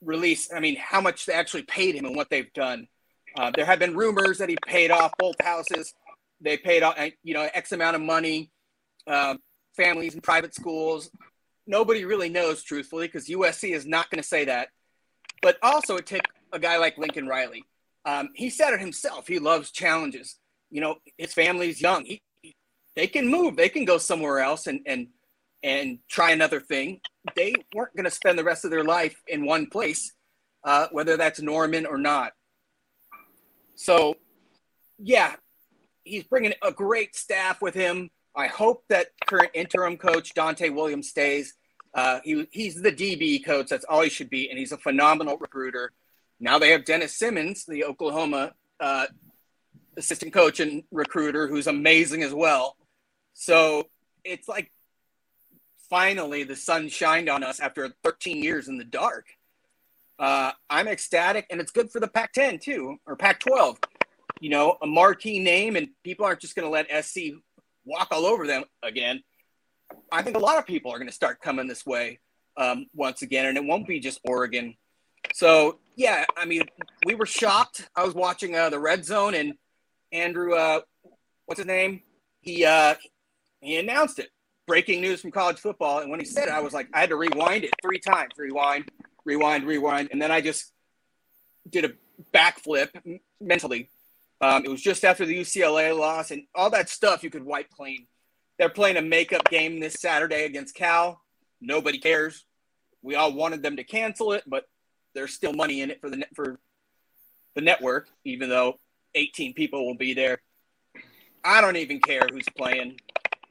release, I mean, how much they actually paid him and what they've done. Uh, there have been rumors that he paid off both houses. They paid off, you know, X amount of money, uh, families in private schools. Nobody really knows, truthfully, because USC is not going to say that. But also, it took a guy like Lincoln Riley. Um, he said it himself. He loves challenges. You know, his family's young. He, they can move. They can go somewhere else and and and try another thing. They weren't going to spend the rest of their life in one place, uh, whether that's Norman or not. So, yeah, he's bringing a great staff with him. I hope that current interim coach Donte Williams stays. Uh, he, he's the DB coach. That's all he should be, and he's a phenomenal recruiter. Now they have Dennis Simmons, the Oklahoma uh, assistant coach and recruiter, who's amazing as well. So it's like finally the sun shined on us after 13 years in the dark. Uh, I'm ecstatic, and it's good for the Pac-10 too, or Pac-12. You know, a marquee name, and people aren't just going to let SC walk all over them again. I think a lot of people are going to start coming this way um, once again, and it won't be just Oregon. So yeah, I mean, we were shocked. I was watching uh, the Red Zone, and Andrew, uh, what's his name? He uh, he announced it. Breaking news from college football, and when he said it, I was like, I had to rewind it three times. Rewind, rewind, rewind, and then I just did a backflip mentally. Um, it was just after the UCLA loss, and all that stuff you could wipe clean. They're playing a makeup game this Saturday against Cal. Nobody cares. We all wanted them to cancel it, but there's still money in it for the for the network, even though 18 people will be there. I don't even care who's playing.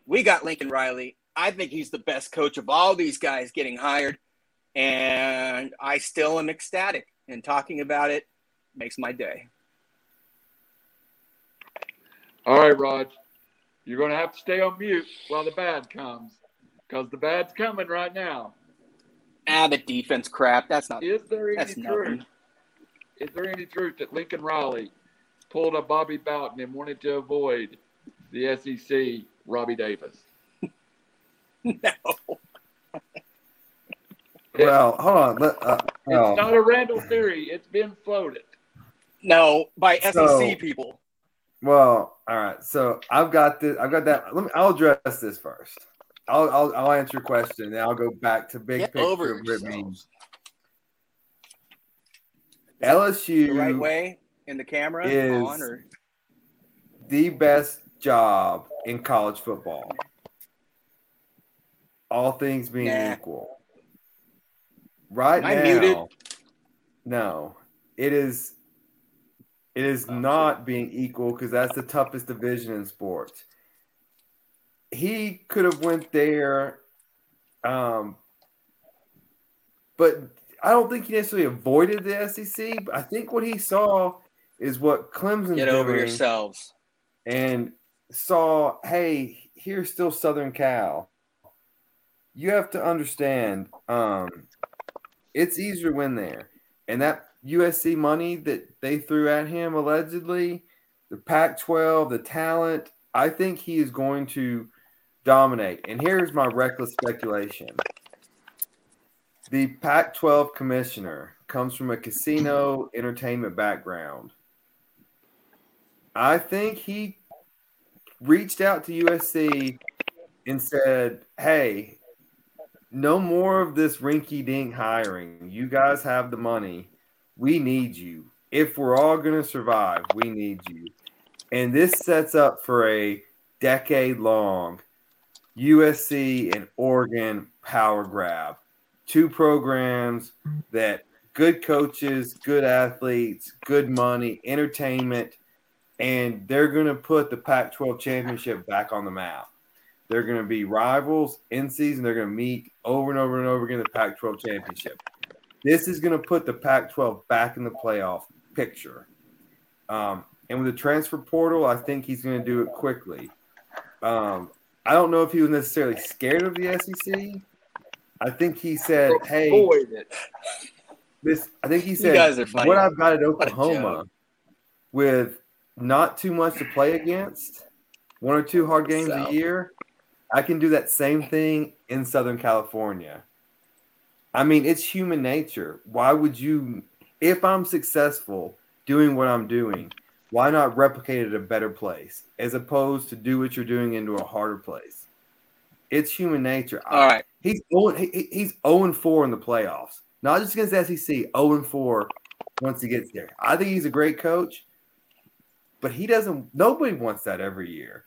We got Lincoln Riley. I think he's the best coach of all these guys getting hired, and I still am ecstatic. And talking about it makes my day. All right, Raj. You're going to have to stay on mute while the bad comes because the bad's coming right now. Ah, the defense crap. That's not. Is there any truth? nothing. Is there any truth that Lincoln Riley pulled a Bobby Bowden and wanted to avoid the SEC Robbie Davis? <laughs> No. Well, hold on. Let, uh, It's oh. not a Randall theory. It's been floated. No, by SEC So- people. Well, all right. So I've got this. I've got that. Let me. I'll address this first. I'll I'll, I'll answer your question, and I'll go back to big Get picture over of what it means. LSU The right way in the camera is- on or the best job in college football. All things being Nah. equal. Right Am I now, muted? no, it is. It is Oh, not being equal because that's the toughest division in sports. He could have went there, um, but I don't think he necessarily avoided the SEC. But I think what he saw is what Clemson's get over yourselves. and saw, hey, here's still Southern Cal. You have to understand, um, it's easier win there. And that USC money that they threw at him allegedly, the Pac 12, the talent, I think he is going to dominate. And here's my reckless speculation the Pac 12 commissioner comes from a casino entertainment background. I think he reached out to USC and said, Hey, no more of this rinky dink hiring. You guys have the money. We need you. If we're all going to survive, we need you. And this sets up for a decade long USC and Oregon power grab. Two programs that good coaches, good athletes, good money, entertainment, and they're going to put the Pac 12 championship back on the map. They're going to be rivals in season. They're going to meet over and over and over again the Pac 12 championship. This is going to put the Pac 12 back in the playoff picture. Um, and with the transfer portal, I think he's going to do it quickly. Um, I don't know if he was necessarily scared of the SEC. I think he said, "Hey, this." I think he said, "What I've got at Oklahoma, with not too much to play against, one or two hard games South. a year, I can do that same thing in Southern California." I mean, it's human nature. Why would you, if I'm successful doing what I'm doing, why not replicate it a better place as opposed to do what you're doing into a harder place? It's human nature. All right. He's 0, he, he's 0 and 4 in the playoffs. Not just against SEC, 0 and 4 once he gets there. I think he's a great coach, but he doesn't nobody wants that every year.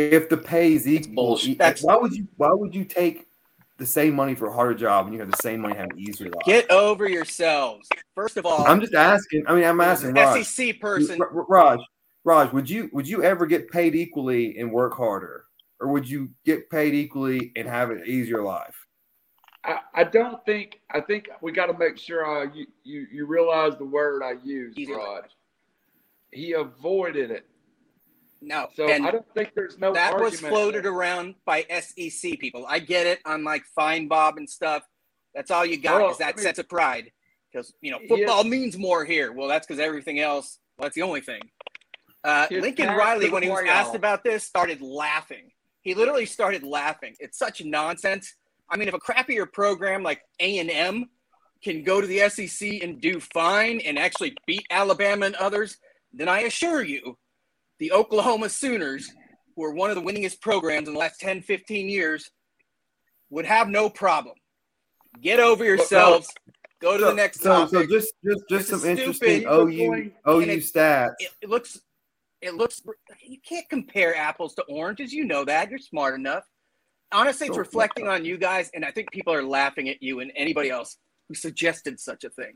If the pay is equal, bullshit. That's- why would you why would you take the same money for a harder job and you have the same money having an easier life? Get over yourselves. First of all, I'm just asking. I mean, I'm asking Raj. SEC person. R- R- Raj, Raj, would you would you ever get paid equally and work harder, or would you get paid equally and have an easier life? I, I don't think. I think we got to make sure I, you, you you realize the word I used, Raj. He avoided it, No, so and I don't think there's no. that was floated there. around by SEC people. I get it on like Finebaum and stuff. That's all you got Well, is that I mean- sense of pride. Because you know Yeah. football means more here. Well, that's because everything else. Well, that's the only thing. Uh, Lincoln Riley, when he was asked about this, started laughing. He literally started laughing. It's such nonsense. I mean, if a crappier program like A and M can go to the SEC and do fine and actually beat Alabama and others, then I assure you, the Oklahoma Sooners, who are one of the winningest programs in the last 10, 15 years, would have no problem. Get over yourselves. Go to so, the next so, topic. so just just just some interesting. OU OU it- stats. it, it looks it looks you can't compare apples to oranges you know that you're smart enough honestly it's So- reflecting on you guys and i think people are laughing at you and anybody else who suggested such a thing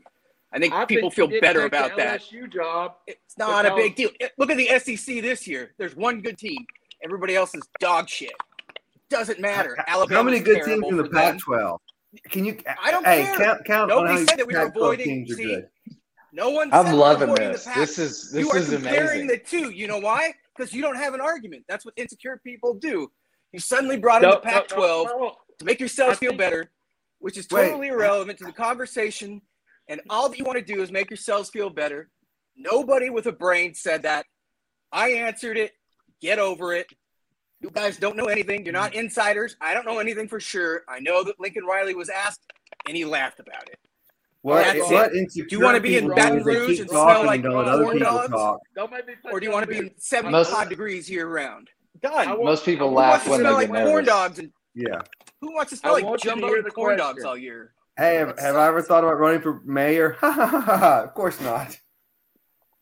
i think I people think feel better take the about that LSU job. it's not a big deal look at the sec this year there's one good team everybody else is dog shit doesn't matter Alabama's How many good teams in the. Pac-12? Can you? I don't hey, care. count count. Nobody said that we were avoiding- teams are see, good. no one I'm said we're loving avoiding this. the. This is this you are is comparing amazing. the two. You know why? Because you don't have an argument. That's what insecure people do. You suddenly brought No, in the Pac-12 no, no. to make yourselves I feel better, which is Wait. totally irrelevant to the conversation. And all that you want to do is make yourselves feel better. Nobody with a brain said that. I answered it. Get over it. You guys don't know anything. You're not insiders. I don't know anything for sure. I know that Lincoln Riley was asked, and he laughed about it. What, That's what it. Do you wanna be in Baton do is they Rouge and smell like and don't let other corn dogs? talk. Don't make me Or do you want to be John in Beard. 75 Most- degrees year round? I Done. want- Most people I Who want laugh when they smell get like corn dogs? And Yeah. who wants to smell like want you to jumbo hear and corn dogs all year? Hey, have, have I ever thought about running for mayor? Ha ha ha ha! ha. Of course not.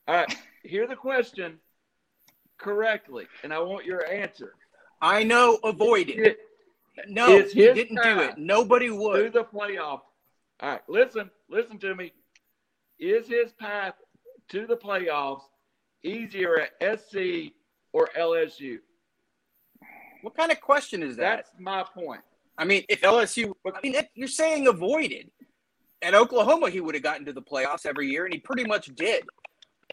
All right, hear the question correctly, and I want your answer. I know, avoid it. It- No, Is he didn't do it. Nobody would. would. the playoff. All right, listen, listen to me. Is his path to the playoffs easier at SC or LSU? What kind of question is that? That's my point. I mean, if LSU, I mean, that- you're saying avoided. At Oklahoma, he would have gotten to the playoffs every year, and he pretty much did.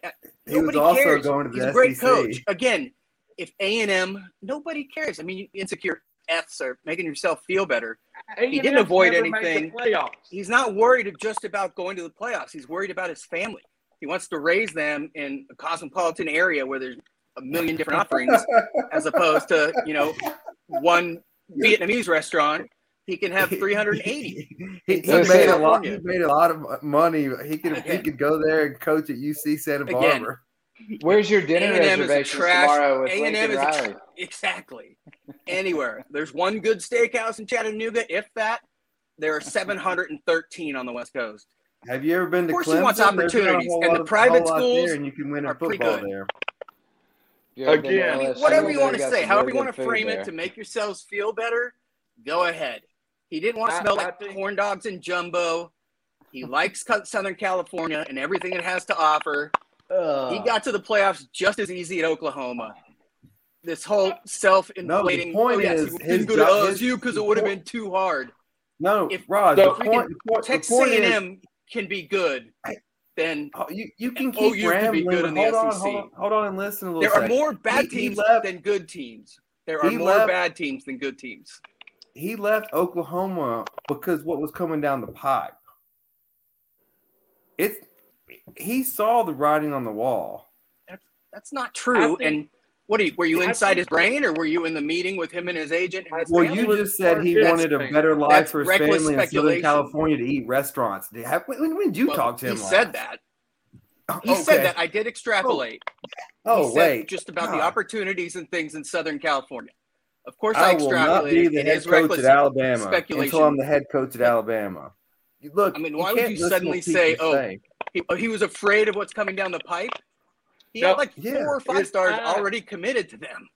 He was Nobody also cares. going to the He's a great SEC. coach. Again, if A and M, nobody cares. I mean, insecure Fs are making yourself feel better. A&M didn't avoid never made the anything. He's not worried just about going to the playoffs. He's worried about his family. He wants to raise them in a cosmopolitan area where there's a million different offerings, as opposed to you know one Vietnamese restaurant. He can have <laughs> 380. <laughs> he, he Southern made a lot. He made a lot of money. He could he Again. could go there and coach at UC Santa Again. Barbara. Where's your dinner A&M is a reservation trash- tomorrow with A&M Lincoln is a Riley? <laughs> Exactly. Anywhere. There's one good steakhouse in Chattanooga, if that. There are 713 on the West Coast. Have you ever been to Of course he wants There's not a opportunities, and the of- private schools there, and you can win a are pretty football good. there. You ever Again, I mean, whatever you want to say, however you want to frame there. it to make yourselves feel better, go ahead. He didn't want to smell I like think- corn dogs and jumbo. He likes cut- Southern California and everything it has to offer. He got to the playoffs just as easy at Oklahoma. This whole self-inflating. point oh, yes, is he his didn't go to job- his- LSU because it would have been too hard. No, If- Rod, so the freaking point, the point, the Texas point A&M can be good. Then oh, you, you can and keep OU could be good in the hold on, SEC. hold on, hold on, and listen a little. there are more bad He- he teams left- than good teams. There are more left- bad teams than good teams. he left Oklahoma because what was coming down the pipe. It's he saw the writing on the wall. That's not true. think- and what are you? Were you inside his brain, or were you in the meeting with him and his agent? And his Well, family? you just said he smart wanted a better life for his family in Southern. California to eat restaurants. Did- have- When, when did you Well, talk to him? Oh, he last? said that. He Okay. said that. I did extrapolate. Oh he said wait, just about the opportunities and things in Southern California. Of course, I, I will not be extrapolated. the It head coach at Alabama until I'm the head coach at Alabama. Look, I mean, you why would you suddenly say, "Oh. He, oh, he was afraid of what's coming down the pipe. He No, had like yeah. four or five stars not. already committed to them.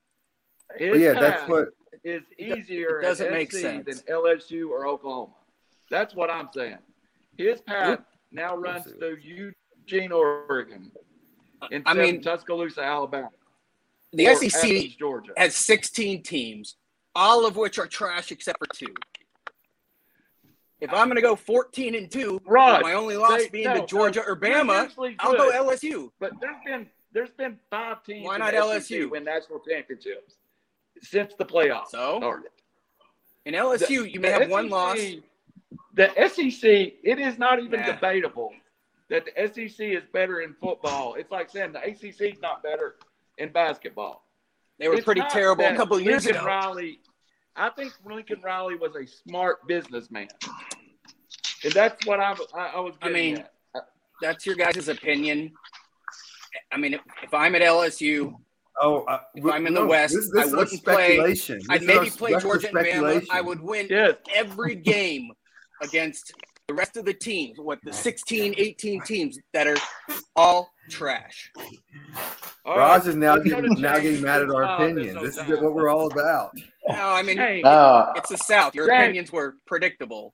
His yeah, that's path what. is It easier doesn't at make SC sense. than LSU or Oklahoma. That's what I'm saying. His path now runs through Eugene, Oregon, and I mean, Tuscaloosa, Alabama. the SEC Athens, Georgia. has 16 teams, all of which are trash except for two. If I'm going to go 14 and two, Right. with my only loss They- being no, to Georgia no, or Bama, I'll go. LSU. But there's been there's been five teams. Why not LSU? win national championships since the playoffs So? started. In LSU, you may The have one loss. The SEC, it is not even Nah. debatable that the SEC is better in football. It's like saying the ACC is not better in basketball. They were It's pretty terrible a couple of years Lincoln ago. Riley, I think Lincoln Riley was a smart businessman, and that's what I, I, I was I mean, at. That's your guys' opinion. I mean, if, if I'm at LSU, Oh, uh, If I'm in the West, this, this I wouldn't play- speculation. I'd maybe play Georgia and Bama. I would win Yes. every <laughs> game against the rest of the teams, what the 16, 18 teams that are all trash. All Raj right, is now getting now getting mad at our Bob this opinions. This is what we're all about. No, I mean, James, No, it's the South. Your James. opinions were predictable.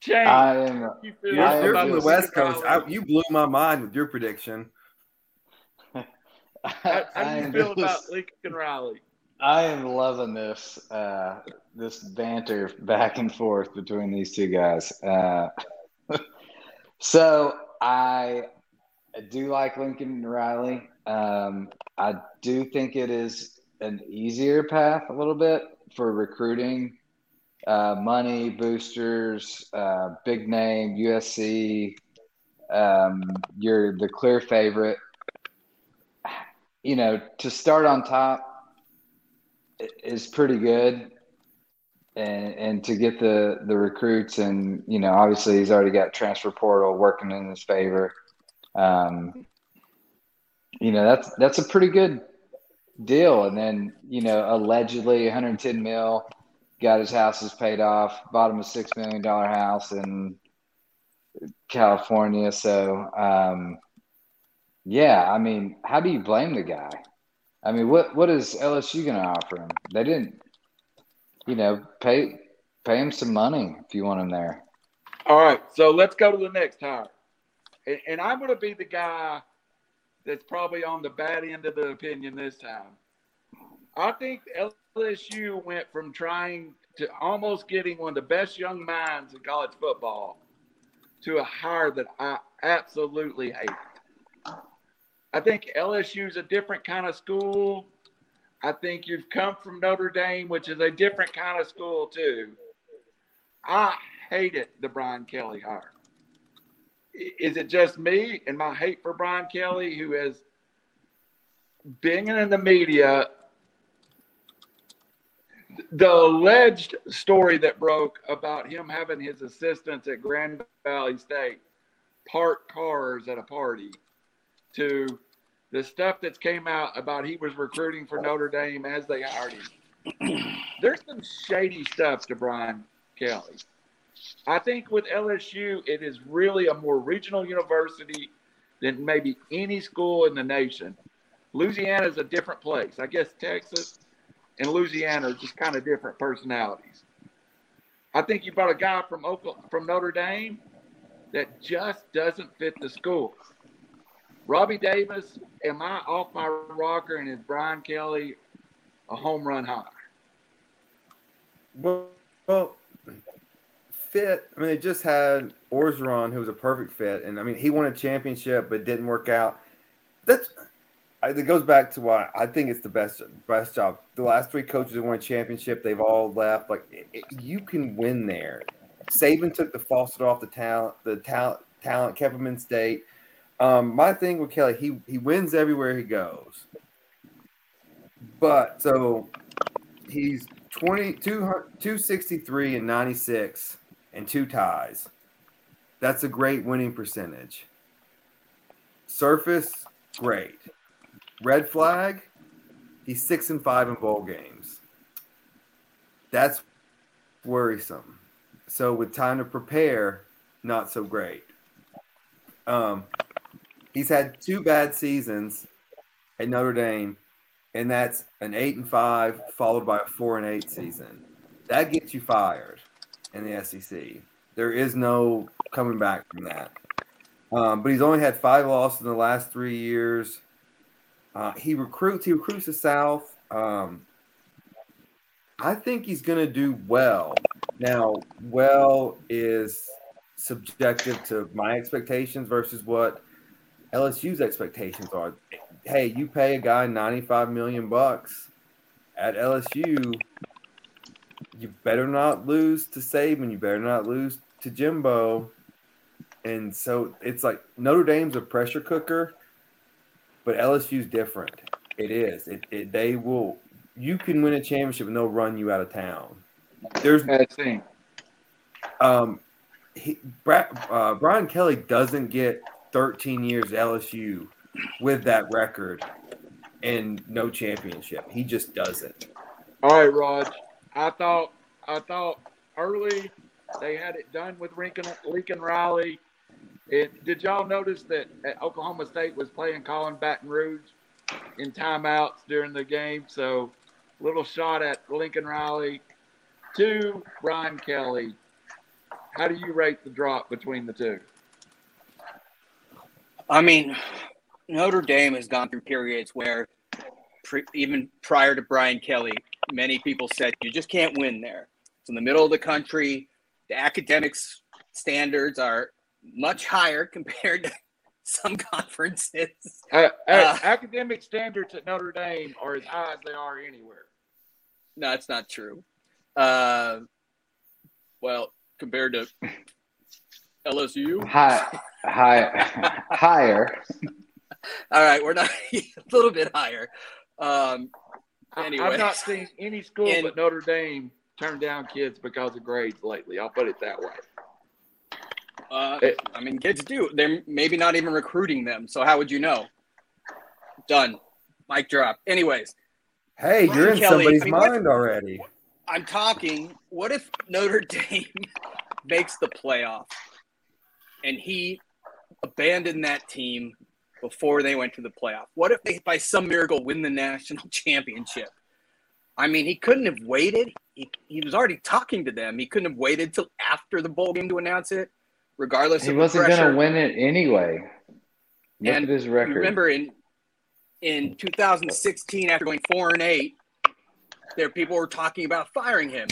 James, I am. you you're, I you're about from the. West Coast. I, you blew my mind with your prediction. How, <laughs> how do you feel about just- Lincoln Riley? I am loving this uh, this banter back and forth between these two guys. Uh, <laughs> so I do like Lincoln Riley. Um, I do think it is an easier path a little bit for recruiting, uh, money boosters, uh, big name USC. Um, you're the clear favorite. You know, to start on top is pretty good. and and to get the the recruits and you know obviously he's already got transfer portal working in his favor. Um, you know that's that's a pretty good deal. And then you know allegedly 110 mil got his houses paid off, bought him a six million dollar house in California. So um, yeah, I mean, how do you blame the guy? I mean, what what is LSU going to offer him? They didn't you know, pay pay him some money if you want him there. All right, so let's go to the next hire, and, and I'm going to be the guy that's probably on the bad end of the opinion this time. I think LSU went from trying to almost getting one of the best young minds in college football to a hire that I absolutely hate. I think LSU is a different kind of school. I think you've come from Notre Dame, which is a different kind of school, too. I hated the Brian Kelly hire. Is it just me and my hate for Brian Kelly, who has been in the media? The alleged story that broke about him having his assistants at Grand Valley State park cars at a party to the stuff that's came out about he was recruiting for Notre Dame as they hired him. <clears throat> There's some shady stuff to Brian Kelly. I think with LSU, it is really a more regional university than maybe any school in the nation. Louisiana is a different place. I guess Texas and Louisiana are just kind of different personalities. I think you brought a guy from Oklahoma, from Notre Dame that just doesn't fit the school. Robbie Davis, am I off my rocker and is Brian Kelly a home run high? Well, well, fit. I mean, they just had Orgeron, who was a perfect fit, and I mean, he won a championship, but didn't work out. That's it goes back to why I think it's the best best job. The last three coaches that won a championship, they've all left. Like it, you can win there. Saban took the faucet off the talent. The talent talent kept in state. Um, my thing with Kelly, he he wins everywhere he goes. But so he's 20, 263 and 96 and two ties. That's a great winning percentage. Surface, great. Red flag, he's six and five in bowl games. That's worrisome. So with time to prepare, not so great. Um, He's had two bad seasons at Notre Dame, and that's an eight and five followed by a four and eight season. That gets you fired in the SEC. There is no coming back from that. Um, but he's only had five losses in the last three years. Uh, he recruits. He recruits the South. Um, I think he's going to do well. Now, well is subjective to my expectations versus what LSU's expectations are. Hey, you pay a guy 95 million bucks at LSU, you better not lose to Saban, you better not lose to Jimbo. And so it's like Notre Dame's a pressure cooker, but LSU's different. It is. It, it they will you can win a championship and they'll run you out of town. There's um he, uh, Brian Kelly doesn't get 13 years LSU with that record and no championship. He just doesn't. All right, Raj. I thought I thought early they had it done with Lincoln Lincoln Riley. It, did y'all notice that Oklahoma State was playing Callin' Baton Rouge in timeouts during the game? So, little shot at Lincoln Riley. Two, Brian Kelly. How do you rate the drop between the two? I mean, Notre Dame has gone through periods where, pre- even prior to Brian Kelly, many people said you just can't win there. It's in the middle of the country. The academics standards are much higher <laughs> compared to some conferences. Uh, uh, academic standards at Notre Dame are as high as they are anywhere. No, it's not true. Uh, well, compared to LSU, high, high, <laughs> higher. All right, we're not <laughs> a little bit higher. Um, anyway, I've not seen any school in, but Notre Dame turned down kids because of grades lately. I'll put it that way. Uh, I mean, kids do. They're maybe not even recruiting them. So how would you know? Done. Mic drop. Anyways. Hey, Ryan you're in Kelly, somebody's I mean, mind what, already. I'm talking. What if Notre <laughs> Dame makes the playoff and he abandoned that team before they went to the playoff? What if they, by some miracle, win the national <laughs> championship? I mean, he couldn't have waited. He, he was already talking to them. He couldn't have waited till after the bowl game to announce it, regardless. He wasn't going to win it anyway. Look and at his record. Remember in in 2016, after going four and eight, there people were talking about firing him.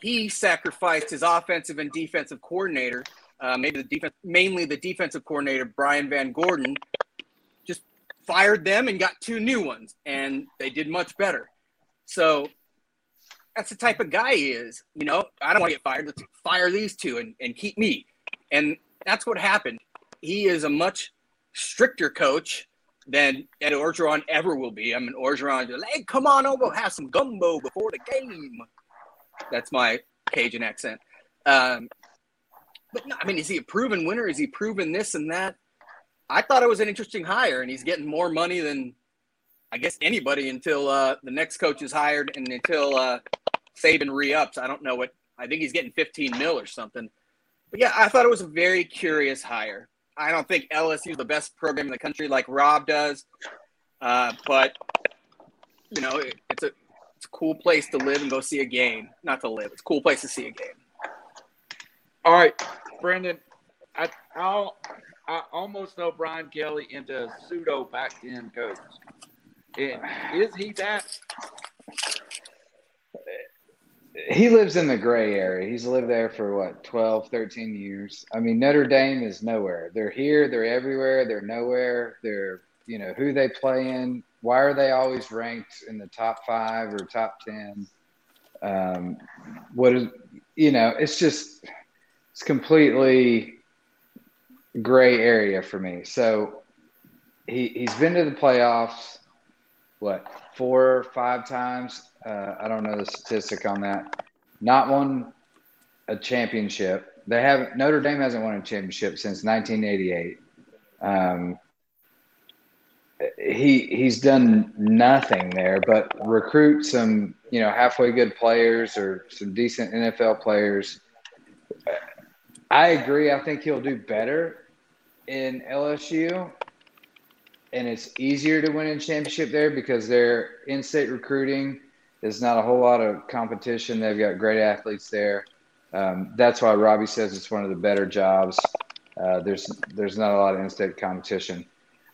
He sacrificed his offensive and defensive coordinator, uh, maybe the defense, mainly the defensive coordinator Brian VanGorder, just fired them and got two new ones, and they did much better. So that's the type of guy he is. You know, I don't want to get fired. Let's fire these two and, and keep me. And that's what happened. He is a much stricter coach than Ed Orgeron ever will be. I mean, Orgeron like, hey, come on over, have some gumbo before the game. That's my Cajun accent. Um, but no, I mean, is he a proven winner? Is he proven this and that? I thought it was an interesting hire, and he's getting more money than I guess anybody until uh, the next coach is hired and until uh, Saban re-ups. I don't know what. I think he's getting 15 mil or something. But yeah, I thought it was a very curious hire. I don't think LSU is the best program in the country like Rob does, uh, but you know it, it's a it's a cool place to live and go see a game. Not to live, it's a cool place to see a game. All right, Brendan, I I'll, I almost know Brian Kelly into a pseudo back end coach. Is he that? He lives in the gray area. He's lived there for what, 12, 13 years. I mean, Notre Dame is nowhere. They're here, they're everywhere, they're nowhere. They're, you know, who they play in. Why are they always ranked in the top five or top 10? Um, what is, you know, it's just, it's completely gray area for me. So he, he's been to the playoffs what four or five times. Uh, I don't know the statistic on that. Not won a championship. They have Notre Dame hasn't won a championship since 1988. Um, he he's done nothing there but recruit some you know halfway good players or some decent NFL players. I agree. I think he'll do better in LSU and it's easier to win a championship there because their in-state recruiting is not a whole lot of competition. They've got great athletes there. Um, that's why Robbie says it's one of the better jobs. Uh, there's there's not a lot of in-state competition.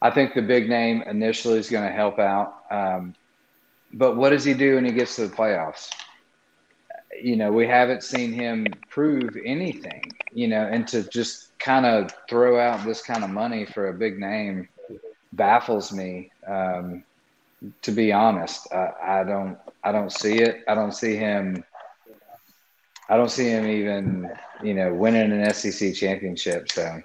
I think the big name initially is going to help out, um, but what does he do when he gets to the playoffs? You know, we haven't seen him prove anything. You know, and to just kind of throw out this kind of money for a big name baffles me. Um, to be honest, I, I don't I don't see it. I don't see him. I don't see him even you know winning an SEC championship. So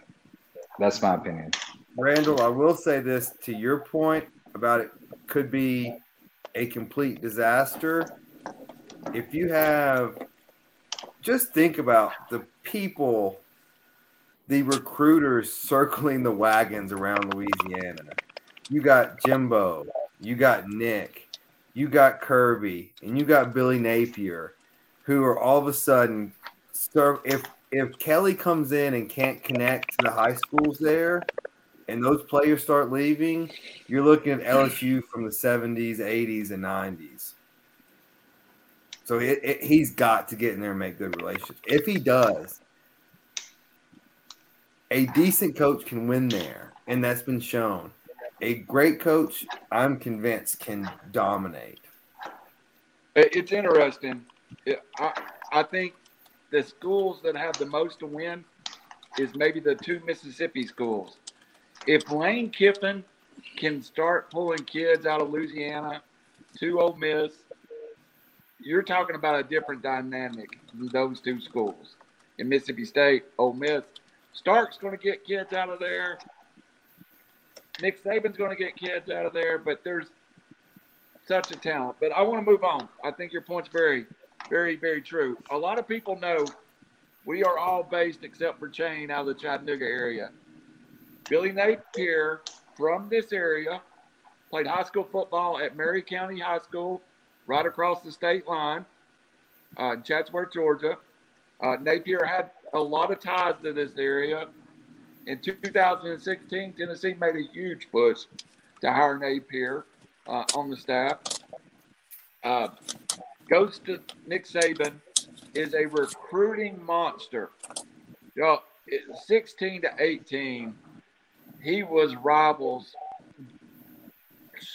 that's my opinion. Randall, I will say this to your point about it could be a complete disaster. If you have, just think about the people the recruiters circling the wagons around Louisiana. You got Jimbo, you got Nick, you got Kirby, and you got Billy Napier, who are all of a sudden. If if Kelly comes in and can't connect to the high schools there, and those players start leaving, you're looking at LSU from the 70s, 80s, and 90s. So it, it, he's got to get in there and make good relationships. If he does, a decent coach can win there, and that's been shown. A great coach, I'm convinced, can dominate. Uh, it's interesting. I, I think the schools that have the most to win is maybe the two Mississippi schools. If Lane Kiffin can start pulling kids out of Louisiana to Ole Miss, you're talking about a different dynamic than those two schools. In Mississippi State, Ole Miss, Smart's going to get kids out of there. Nick Saban's going to get kids out of there, but there's such a talent. But I want to move on. I think your point's very, very, very true. A lot of people know we are all based, except for Shane, out of the Chattanooga area. Billy Napier from this area played high school football at Murray County High School, right across the state line, uh, in Chatsworth, Georgia. Uh, Napier had a lot of ties to this area. In 2016, Tennessee made a huge push to hire Napier uh, on the staff. Uh, goes to Nick Saban, is a recruiting monster. You know, 16 to 18, he was rivals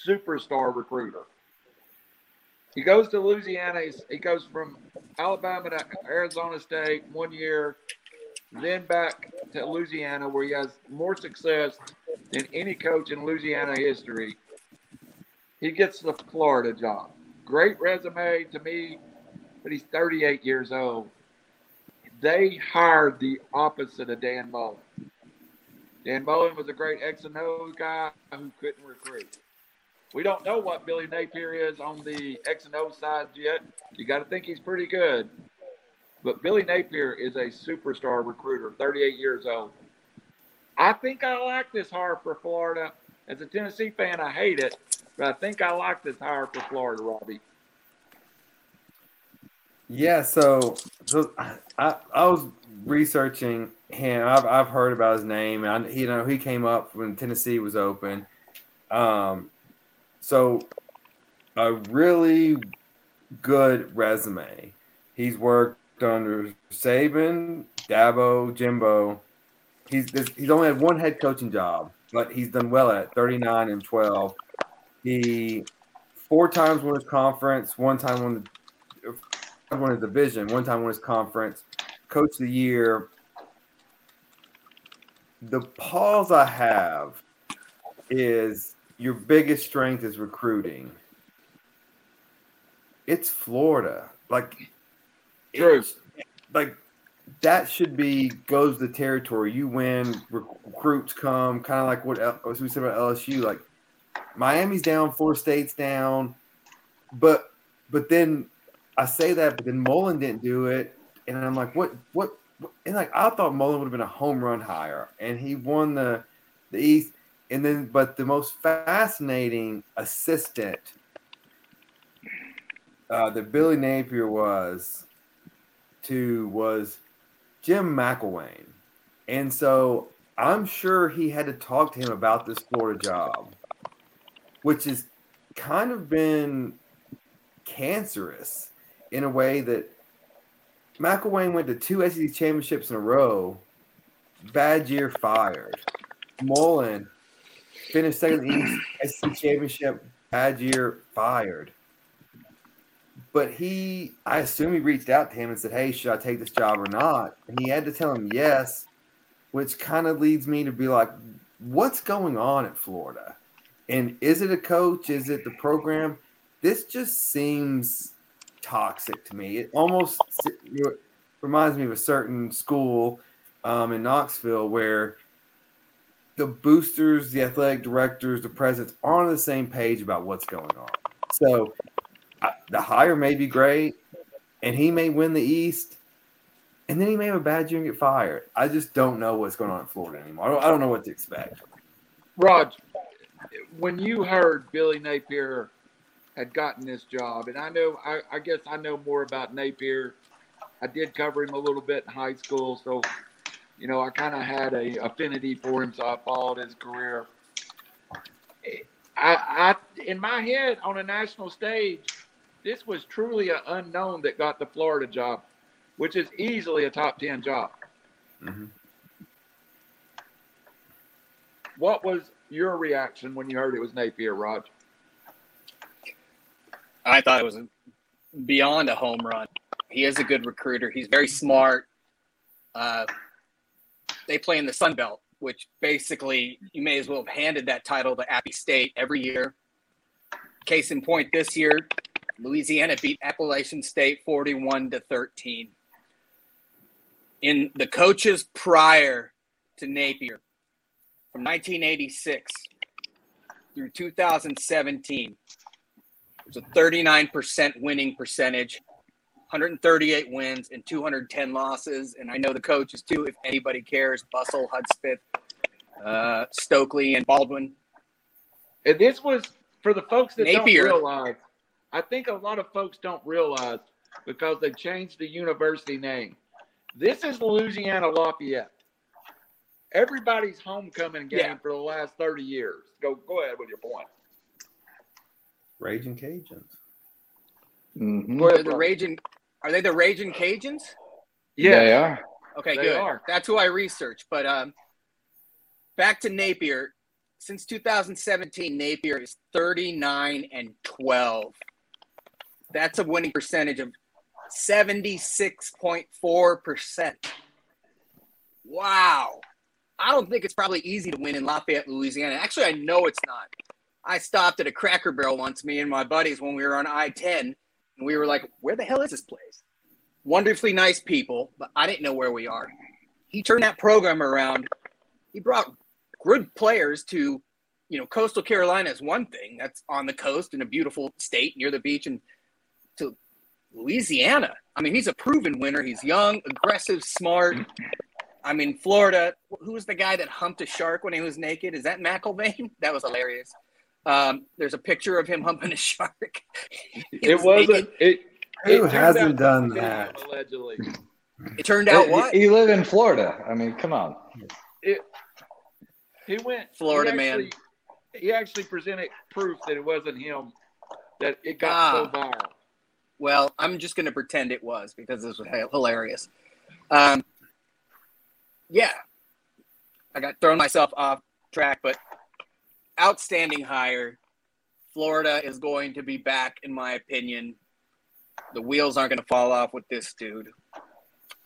superstar recruiter. He goes to Louisiana. He goes from Alabama to Arizona State one year, then back to Louisiana, where he has more success than any coach in Louisiana history. He gets the Florida job. Great resume to me, but he's 38 years old. They hired the opposite of Dan Mullen. Dan Mullen was a great X and O guy who couldn't recruit. We don't know what Billy Napier is on the X and O side yet. You got to think he's pretty good. But Billy Napier is a superstar recruiter, 38 years old. I think I like this hire for Florida. As a Tennessee fan, I hate it, but I think I like this hire for Florida, Robbie. Yeah, so so I I was researching him. I've I've heard about his name. I you know he came up when Tennessee was open. Um, so a really good resume. He's worked under Saban, Dabo, Jimbo. He's he's only had one head coaching job, but he's done well at 39 and 12. He four times won his conference, one time won the won his division, one time won his conference, coach of the year. The pause I have is your biggest strength is recruiting. It's Florida. Like True. like that should be goes the territory. You win, recruits come, kind of like what we said about LSU. Like Miami's down, four states down, but but then I say that, but then Mullen didn't do it, and I'm like, what what? And like I thought Mullen would have been a home run hire, and he won the the East. And then, but the most fascinating assistant uh, that Billy Napier was to was Jim McElwain. And so I'm sure he had to talk to him about this Florida job, which has kind of been cancerous in a way that McElwain went to two SEC championships in a row, bad year fired. Mullen finished second in the East SEC championship, bad year fired. But he, I assume he reached out to him and said, Hey, should I take this job or not? And he had to tell him yes, which kind of leads me to be like, What's going on at Florida? And is it a coach? Is it the program? This just seems toxic to me. It almost reminds me of a certain school um, in Knoxville where the boosters, the athletic directors, the presidents are on the same page about what's going on. So the hire may be great, and he may win the East, and then he may have a bad year and get fired. I just don't know what's going on in Florida anymore. I don't, I don't know what to expect. Rod, when you heard Billy Napier had gotten this job, and I know, I, I guess I know more about Napier. I did cover him a little bit in high school, so you know I kind of had a affinity for him, so I followed his career. I, I, in my head, on a national stage, this was truly an unknown that got the Florida job, which is easily a top 10 job. Mm-hmm. What was your reaction when you heard it was Napier, Rod? I thought it was beyond a home run. He is a good recruiter. He's very smart. Uh, they play in the Sun Belt, which basically you may as well have handed that title to Appy State every year. Case in point, this year Louisiana beat Appalachian State 41 to 13. In the coaches prior to Napier, from 1986 through 2017, it was a 39% winning percentage, 138 wins and 210 losses. And I know the coaches too, if anybody cares, Bustle, Hudspeth, uh, Stokley, and Baldwin. And this was for the folks that Napier. don't realize. I think a lot of folks don't realize because they changed the university name. This is Louisiana Lafayette. Everybody's homecoming game Yeah. for the last 30 years. Go go ahead with your point. Raging Cajuns. Mhm. Go the. Raging. Are they the Raging Cajuns? Yeah. They are. Okay, They good. are. That's who I researched. But um, back to Napier. Since 2017, Napier is 39 and 12. That's a winning percentage of 76.4%. Wow. I don't think it's probably easy to win in Lafayette, Louisiana. Actually, I know it's not. I stopped at a Cracker Barrel once, me and my buddies, when we were on I 10, and we were like, where the hell is this place? Wonderfully nice people, but I didn't know where we are. He turned that program around. He brought good players to, you know, coastal Carolina is one thing that's on the coast in a beautiful state near the beach, and to Louisiana. I mean, he's a proven winner. He's young, aggressive, smart. I mean, Florida. Who was the guy that humped a shark when he was naked? Is that McElwain? <laughs> That was hilarious. Um, there's a picture of him humping a shark. <laughs> It was wasn't naked. it Who it hasn't done to be him, that? Allegedly. It turned out You- what? You live in Florida. I mean, come on. He went Florida he man. He actually presented proof that it wasn't him. That it got so Ah. viral. Well, I'm just going to pretend it was because this was hilarious. Um, yeah, I got thrown myself off track, but outstanding hire. Florida is going to be back, in my opinion. The wheels aren't going to fall off with this dude.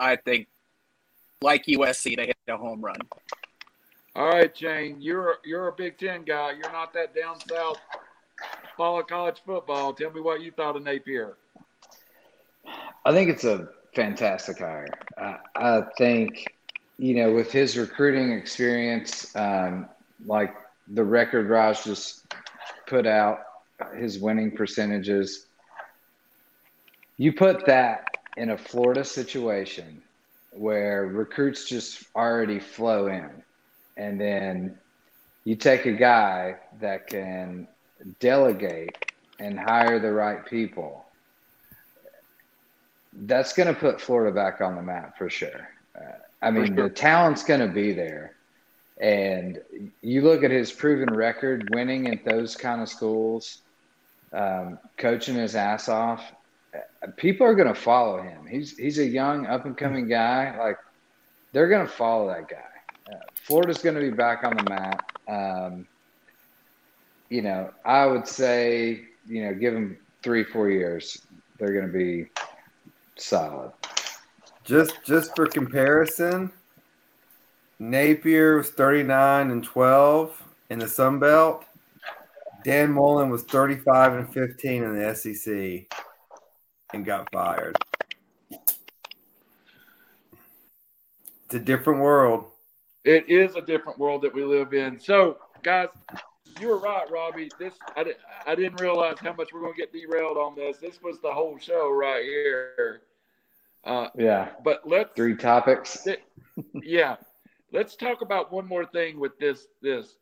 I think, like USC, they hit a home run. All right, Shane, you're you're a Big Ten guy. You're not that down south. Follow college football. Tell me what you thought of Napier. I think it's a fantastic hire. I, I think, you know, with his recruiting experience, um, like the record Raj just put out, his winning percentages, you put that in a Florida situation where recruits just already flow in, and then you take a guy that can delegate and hire the right people that's going to put Florida back on the map for sure. Uh, I mean, sure. the talent's going to be there. And you look at his proven record winning at those kind of schools, um, coaching his ass off. People are going to follow him. He's he's a young up and coming guy. Like they're going to follow that guy. Uh, Florida's going to be back on the map. Um, you know, I would say you know give him three four years. They're going to be solid. Just just for comparison, Napier was 39 and 12 in the Sun Belt. Dan Mullen was 35 and 15 in the SEC and got fired. It's a different world. It is a different world that we live in. So, guys, you were right, Robbie. This I, di- I didn't realize how much we're going to get derailed on this. This was the whole show right here. Uh, Yeah, but let's three topics. yeah, let's talk about one more thing with this. This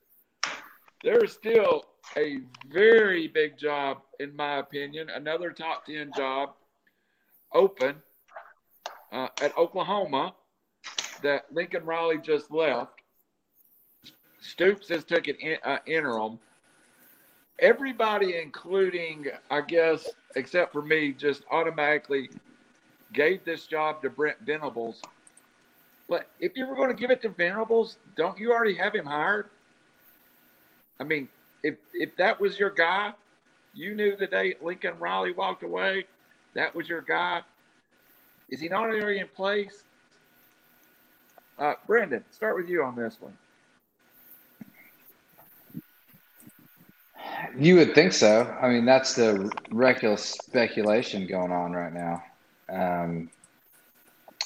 there is still a very big job, in my opinion, another top ten job open uh, at Oklahoma that Lincoln Riley just left. Stoops has took an in, uh, interim. Everybody, including I guess, except for me, just automatically gave this job to Brent Venables. But if you were going to give it to Venables, don't you already have him hired? I mean, if if that was your guy, you knew the day Lincoln Riley walked away, that was your guy. Is he not already in place? Uh, Brendan, start with you on this one. You would think so. I mean, that's the reckless speculation going on right now. Um,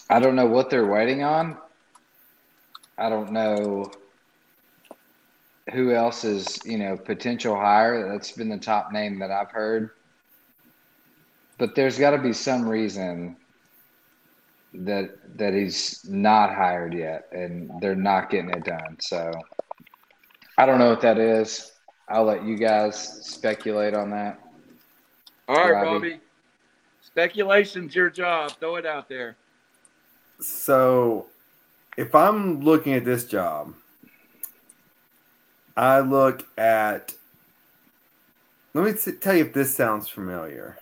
I don't know what they're waiting on. I don't know who else is, you know, potential hire. That's been the top name that I've heard. but there's got to be some reason that that he's not hired yet, and they're not getting it done. So I don't know what that is. I'll let you guys speculate on that. All right, Robbie. Bobby. Speculation's your job. Throw it out there. So, if I'm looking at this job, I look at. Let me t- tell you if this sounds familiar.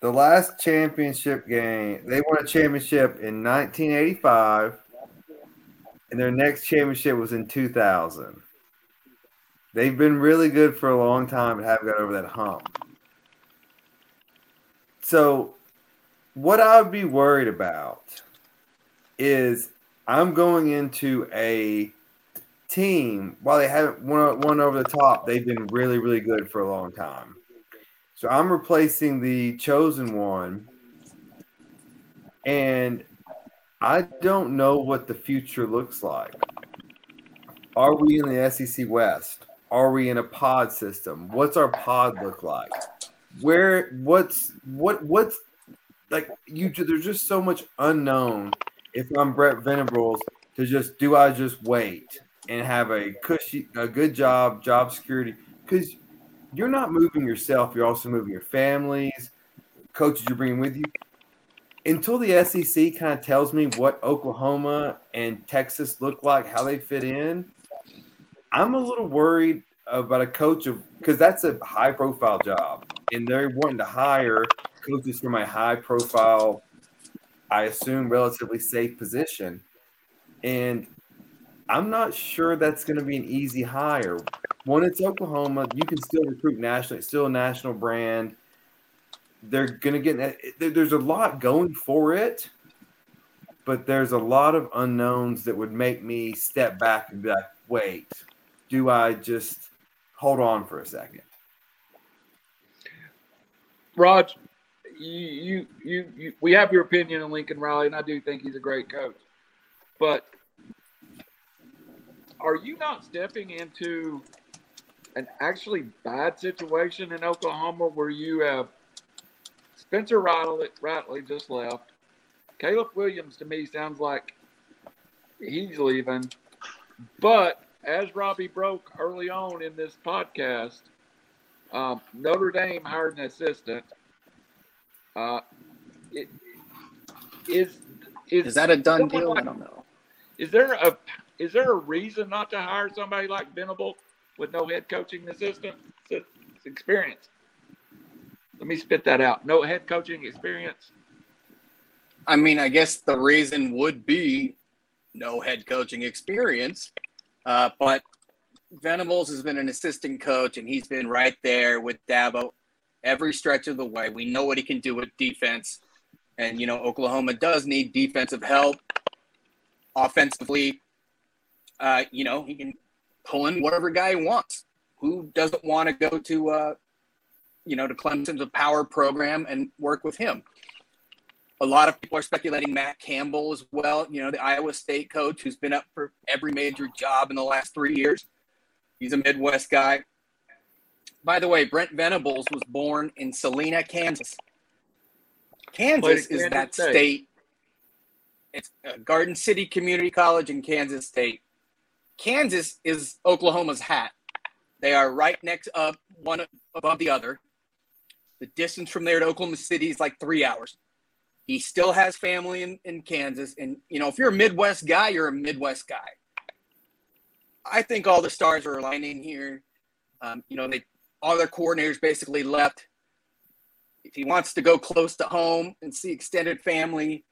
The last championship game, they won a championship in 1985, and their next championship was in 2000. They've been really good for a long time, but haven't got over that hump. So, what I would be worried about is I'm going into a team while they haven't won, won over the top, they've been really, really good for a long time. So I'm replacing the chosen one, and I don't know what the future looks like. Are we in the SEC West? Are we in a pod system? What's our pod look like? Where what's what what's like you there's just so much unknown if I'm Brent Venables to just do I just wait and have a cushy a good job job security? Because you're not moving yourself you're also moving your families coaches you're bringing with you. Until the SEC kind of tells me what Oklahoma and Texas look like how they fit in I'm a little worried about a coach of because that's a high profile job and they're wanting to hire coaches from a high profile I assume relatively safe position. And I'm not sure that's going to be an easy hire. When it's Oklahoma, you can still recruit nationally. It's still a national brand. They're going to get there's a lot going for it, but there's a lot of unknowns that would make me step back and be like, wait, do I just hold on for a second? Raj, you, you, you, we have your opinion on Lincoln Riley, and I do think he's a great coach. But are you not stepping into an actually bad situation in Oklahoma where you have Spencer Rattler just left? Caleb Williams to me sounds like he's leaving. But as Robbie broke early on in this podcast, um, Notre Dame hired an assistant. Uh, it, is, is Is that a done deal? I don't know. is there a is there a reason not to hire somebody like Venable with no head coaching assistant experience? Let me spit that out. No head coaching experience. I mean, I guess the reason would be no head coaching experience. Uh, but Venables has been an assistant coach, and he's been right there with Dabo every stretch of the way. We know what he can do with defense. And, you know, Oklahoma does need defensive help. Offensively, uh, you know, he can pull in whatever guy he wants. Who doesn't want to go to, uh, you know, to Clemson's a power program and work with him? A lot of people are speculating Matt Campbell as well, you know, the Iowa State coach who's been up for every major job in the last three years. He's a Midwest guy. By the way, Brent Venables was born in Salina, Kansas. Kansas is Kansas that State. state. It's Garden City Community College in Kansas State. Kansas is Oklahoma's hat. They are right next up, one above the other. The distance from there to Oklahoma City is like three hours. He still has family in, in Kansas. And, you know, if you're a Midwest guy, you're a Midwest guy. I think all the stars are aligning here. Um, you know, they all their coordinators basically left. If he wants to go close to home and see extended family,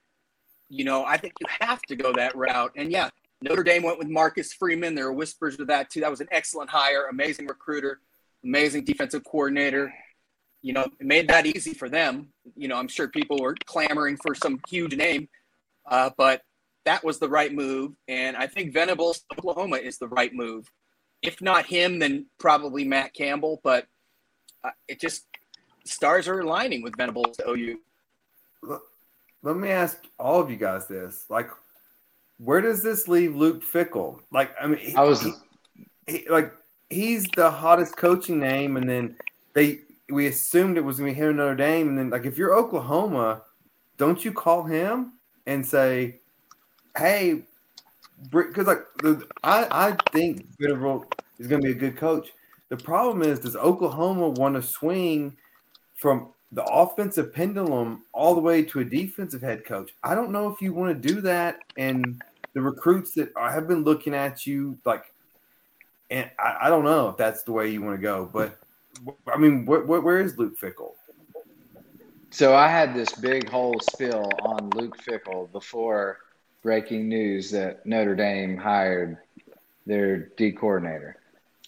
you know, I think you have to go that route. And yeah, Notre Dame went with Marcus Freeman. There are whispers of that too. That was an excellent hire, amazing recruiter, amazing defensive coordinator. You know, it made that easy for them. You know, I'm sure people were clamoring for some huge name, uh, but that was the right move. And I think Venables, Oklahoma, is the right move. If not him, then probably Matt Campbell. But uh, it just stars are aligning with Venables to OU. Let- Let me ask all of you guys this: like, where does this leave Luke Fickell? Like, I mean, he, I was he- he- like he's the hottest coaching name, and then they we assumed it was going to be him Notre Dame, and then like if you're Oklahoma, don't you call him and say, "Hey," because like I I think Bitterville is going to be a good coach. The problem is, does Oklahoma want to swing from the offensive pendulum all the way to a defensive head coach? I don't know if you want to do that, and the recruits that I have been looking at you like, and I, I don't know if that's the way you want to go, but I mean, wh- wh- where is Luke Fickell? So I had this big whole spill on Luke Fickell before breaking news that Notre Dame hired their D coordinator.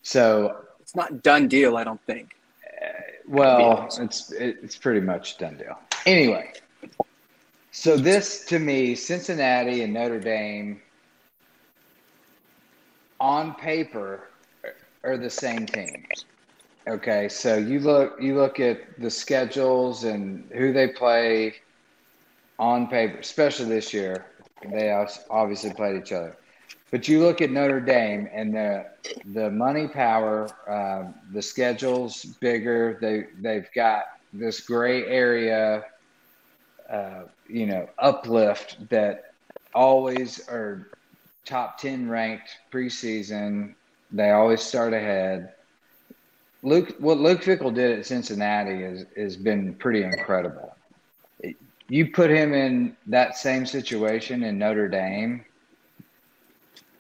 So It's not done deal, I don't think. Uh, well, it's it's pretty much done deal. Anyway, so this to me, Cincinnati and Notre Dame on paper are the same teams. Okay, so you look you look at the schedules and who they play on paper, especially this year. They obviously played each other, but you look at Notre Dame and the the money power, um, the schedules bigger. They they've got this gray area, uh, you know, uplift that always are top ten ranked preseason. They always start ahead. Luke, what Luke Fickell did at Cincinnati is has been pretty incredible. You put him in that same situation in Notre Dame,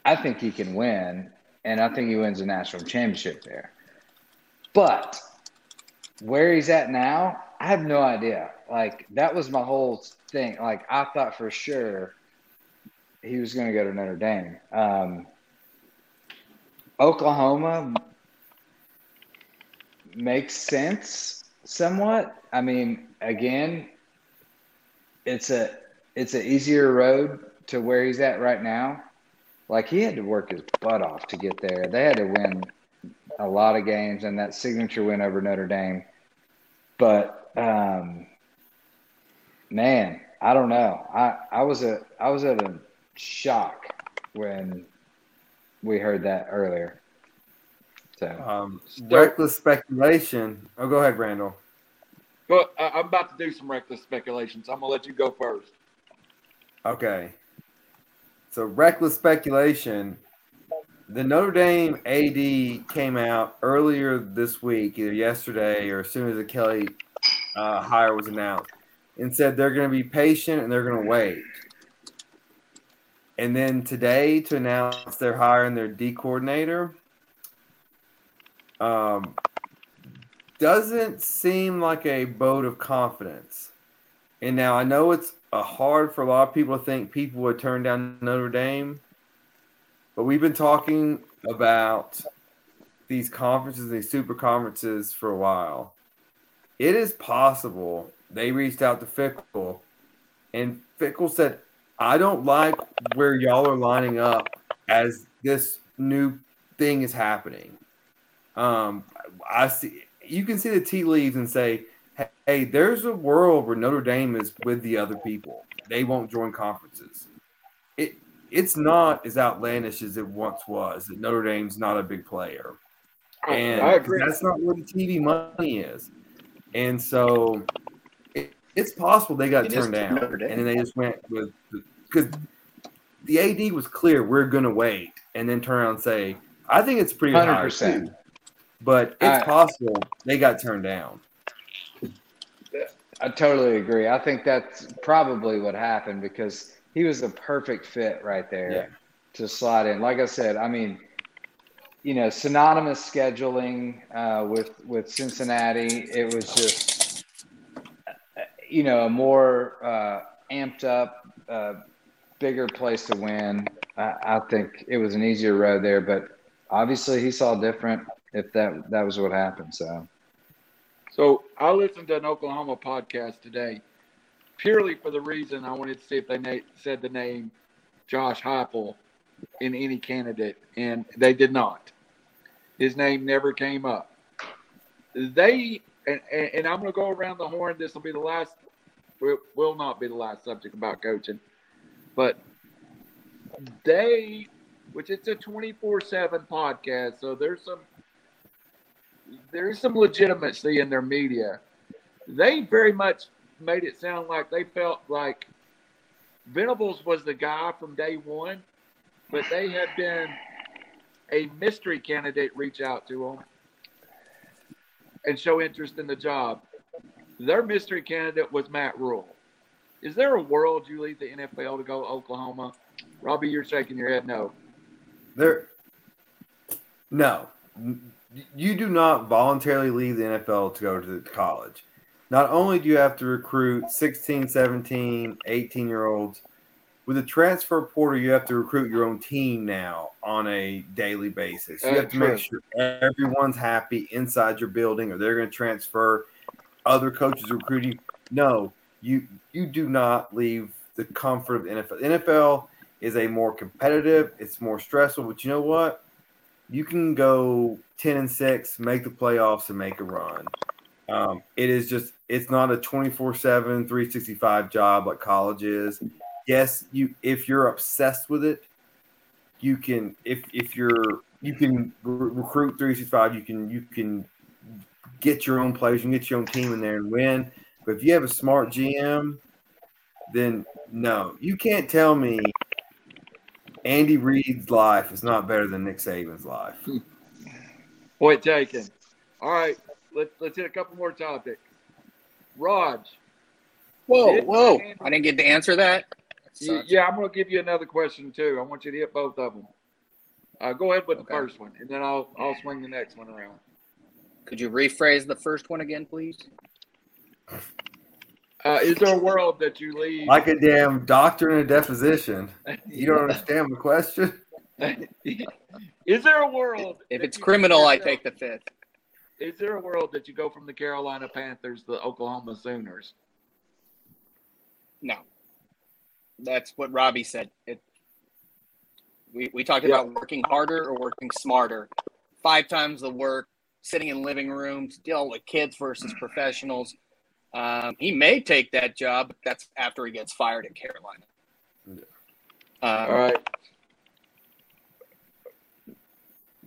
I think he can win, and I think he wins a national championship there. But where he's at now, I have no idea. Like that was my whole thing. Like I thought for sure he was going to go to Notre Dame. Um, Oklahoma makes sense somewhat. I mean, again, it's a it's an easier road to where he's at right now. Like he had to work his butt off to get there. They had to win a lot of games and that signature win over Notre Dame. But um, man, I don't know. I, I was a I was at a shock when we heard that earlier. So Um, reckless speculation. Oh, go ahead, Randall. But I- I'm about to do some reckless speculations. I'm gonna let you go first. Okay. So reckless speculation. The Notre Dame AD came out earlier this week, either yesterday or as soon as the Kelly uh, hire was announced, and said they're going to be patient and they're going to wait. And then today to announce they're hiring their D coordinator, um, doesn't seem like a vote of confidence. And now I know it's uh, hard for a lot of people to think people would turn down Notre Dame, but we've been talking about these conferences, these super conferences for a while. It is possible they reached out to Fickell, and Fickell said, I don't like where y'all are lining up as this new thing is happening. Um, I see you can see the tea leaves and say, hey, there's a world where Notre Dame is with the other people. They won't join conferences. It it's not as outlandish as it once was. That Notre Dame's not a big player, and I agree. that's not where the TV money is. And so it, it's possible they got It turned down, and then they just went with because the AD was clear. We're going to wait, and then turn around and say, I think it's pretty hundred high percent. too. But it's I- possible they got turned down. I totally agree. I think that's probably what happened because he was the perfect fit right there Yeah. to slide in. Like I said, I mean, you know, synonymous scheduling uh, with with Cincinnati. It was just, you know, a more uh, amped up, uh, bigger place to win. I, I think it was an easier road there, but obviously he saw different. If that that was what happened, so. So I listened to an Oklahoma podcast today, purely for the reason I wanted to see if they na- said the name Josh Heupel in any candidate, and they did not. His name never came up. They and, and, and I'm going to go around the horn. This will be the last. Will, will not be the last subject about coaching, but they, which it's a 24/7 podcast, so there's some there's some legitimacy in their media. They very much made it sound like they felt like Venables was the guy from day one, but they had been a mystery candidate reach out to them and show interest in the job. Their mystery candidate was Matt Rhule. Is there a world you leave the NFL to go to Oklahoma? Robbie, you're shaking your head no. There, no. You do not voluntarily leave the NFL to go to college. Not only do you have to recruit 16, 17, 18 year olds, with a transfer portal, you have to recruit your own team now on a daily basis. You have to make sure everyone's happy inside your building, or they're going to transfer. Other coaches recruiting. No, you you do not leave the comfort of the NFL. The NFL is a more competitive. It's more stressful, but you know what? You can go ten and six, make the playoffs, and make a run. Um, it is just it's not a 24 7 365 job like college is yes, you if you're obsessed with it, you can if if you're you can re- recruit 365, you can you can get your own players, you can get your own team in there and win. But if you have a smart GM, then no, you can't tell me Andy Reid's life is not better than Nick Saban's life. Point taken. All right, let's let's hit a couple more topics. Raj. Whoa, whoa! I didn't get to answer that. Yeah, I'm going to give you another question too. I want you to hit both of them. Uh, go ahead with okay. the first one, and then I'll I'll swing the next one around. Could you rephrase the first one again, please? Uh, is there a world that you leave like a damn doctor in a deposition? You don't <laughs> understand the question. <laughs> is there a world? If it's criminal, I take the fifth. Is there a world that you go from the Carolina Panthers to the Oklahoma Sooners? No that's what Robbie said. It, we, we talked yeah. about working harder or working smarter. Five times the work, sitting in living rooms, dealing with kids versus professionals. Um, he may take that job, but that's after he gets fired at Carolina. Yeah. Um, All right.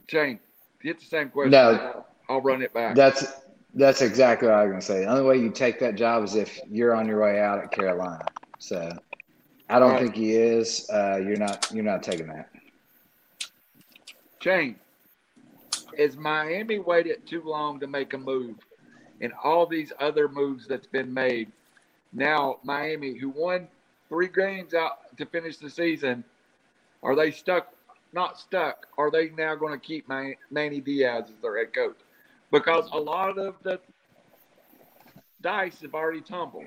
Shane, get the same question. No, I'll run it back. That's that's exactly what I was going to say. The only way you take that job is if you're on your way out at Carolina. So I don't right. think he is. Uh, you're not. You're not taking that. Shane, is Miami waited too long to make a move? And all these other moves that's been made. Now Miami, who won three games out to finish the season, are they stuck? Not stuck. Are they now going to keep Manny Diaz as their head coach? Because a lot of the dice have already tumbled.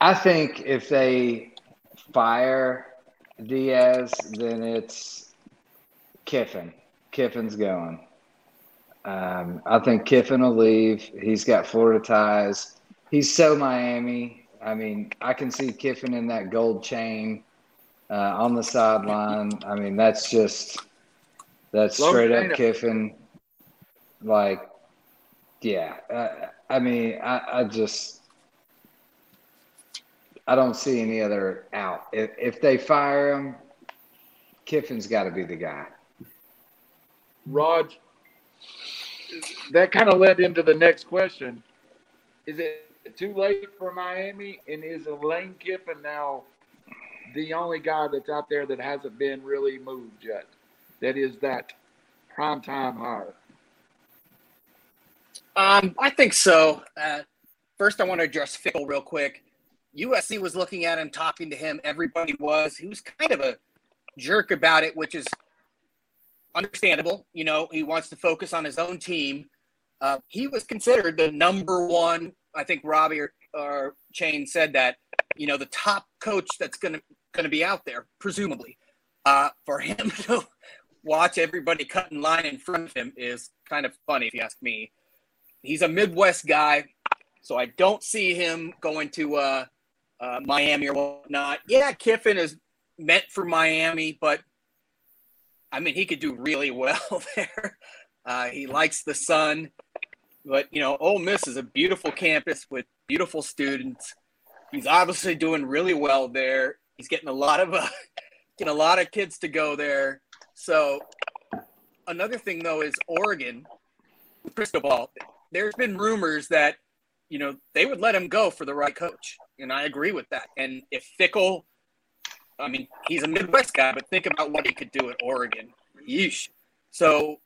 I think if they fire Diaz, then it's Kiffin. Kiffin's going. Um, I think Kiffin will leave. He's got Florida ties. He's so Miami. I mean, I can see Kiffin in that gold chain uh, on the sideline. I mean, that's just that's straight up Kiffin. Like, yeah. Uh, I mean, I, I just I don't see any other out. If, if they fire him, Kiffin's got to be the guy. Rod, that kind of led into the next question. Is it too late for Miami? And is Lane Kiffin now the only guy that's out there that hasn't been really moved yet? That is that prime time hire. Um, I think so. Uh, first, I want to address Fickell real quick. USC was looking at him, talking to him. Everybody was. He was kind of a jerk about it, which is understandable. You know, he wants to focus on his own team. Uh, he was considered the number one. I think Robbie or, or Shane said that. You know, the top coach that's going to going to be out there, presumably. Uh, for him <laughs> to watch everybody cut in line in front of him is kind of funny, if you ask me. He's a Midwest guy, so I don't see him going to uh, uh, Miami or whatnot. Yeah, Kiffin is meant for Miami, but I mean, he could do really <laughs> well there. Uh, he likes the sun, but you know, Ole Miss is a beautiful campus with beautiful students. He's obviously doing really well there. He's getting a lot of uh, <laughs> getting a lot of kids to go there. So another thing though is Oregon, Cristobal. There's been rumors that you know they would let him go for the right coach, and I agree with that. And if Fickell, I mean, he's a Midwest guy, but think about what he could do at Oregon. Yeesh. So,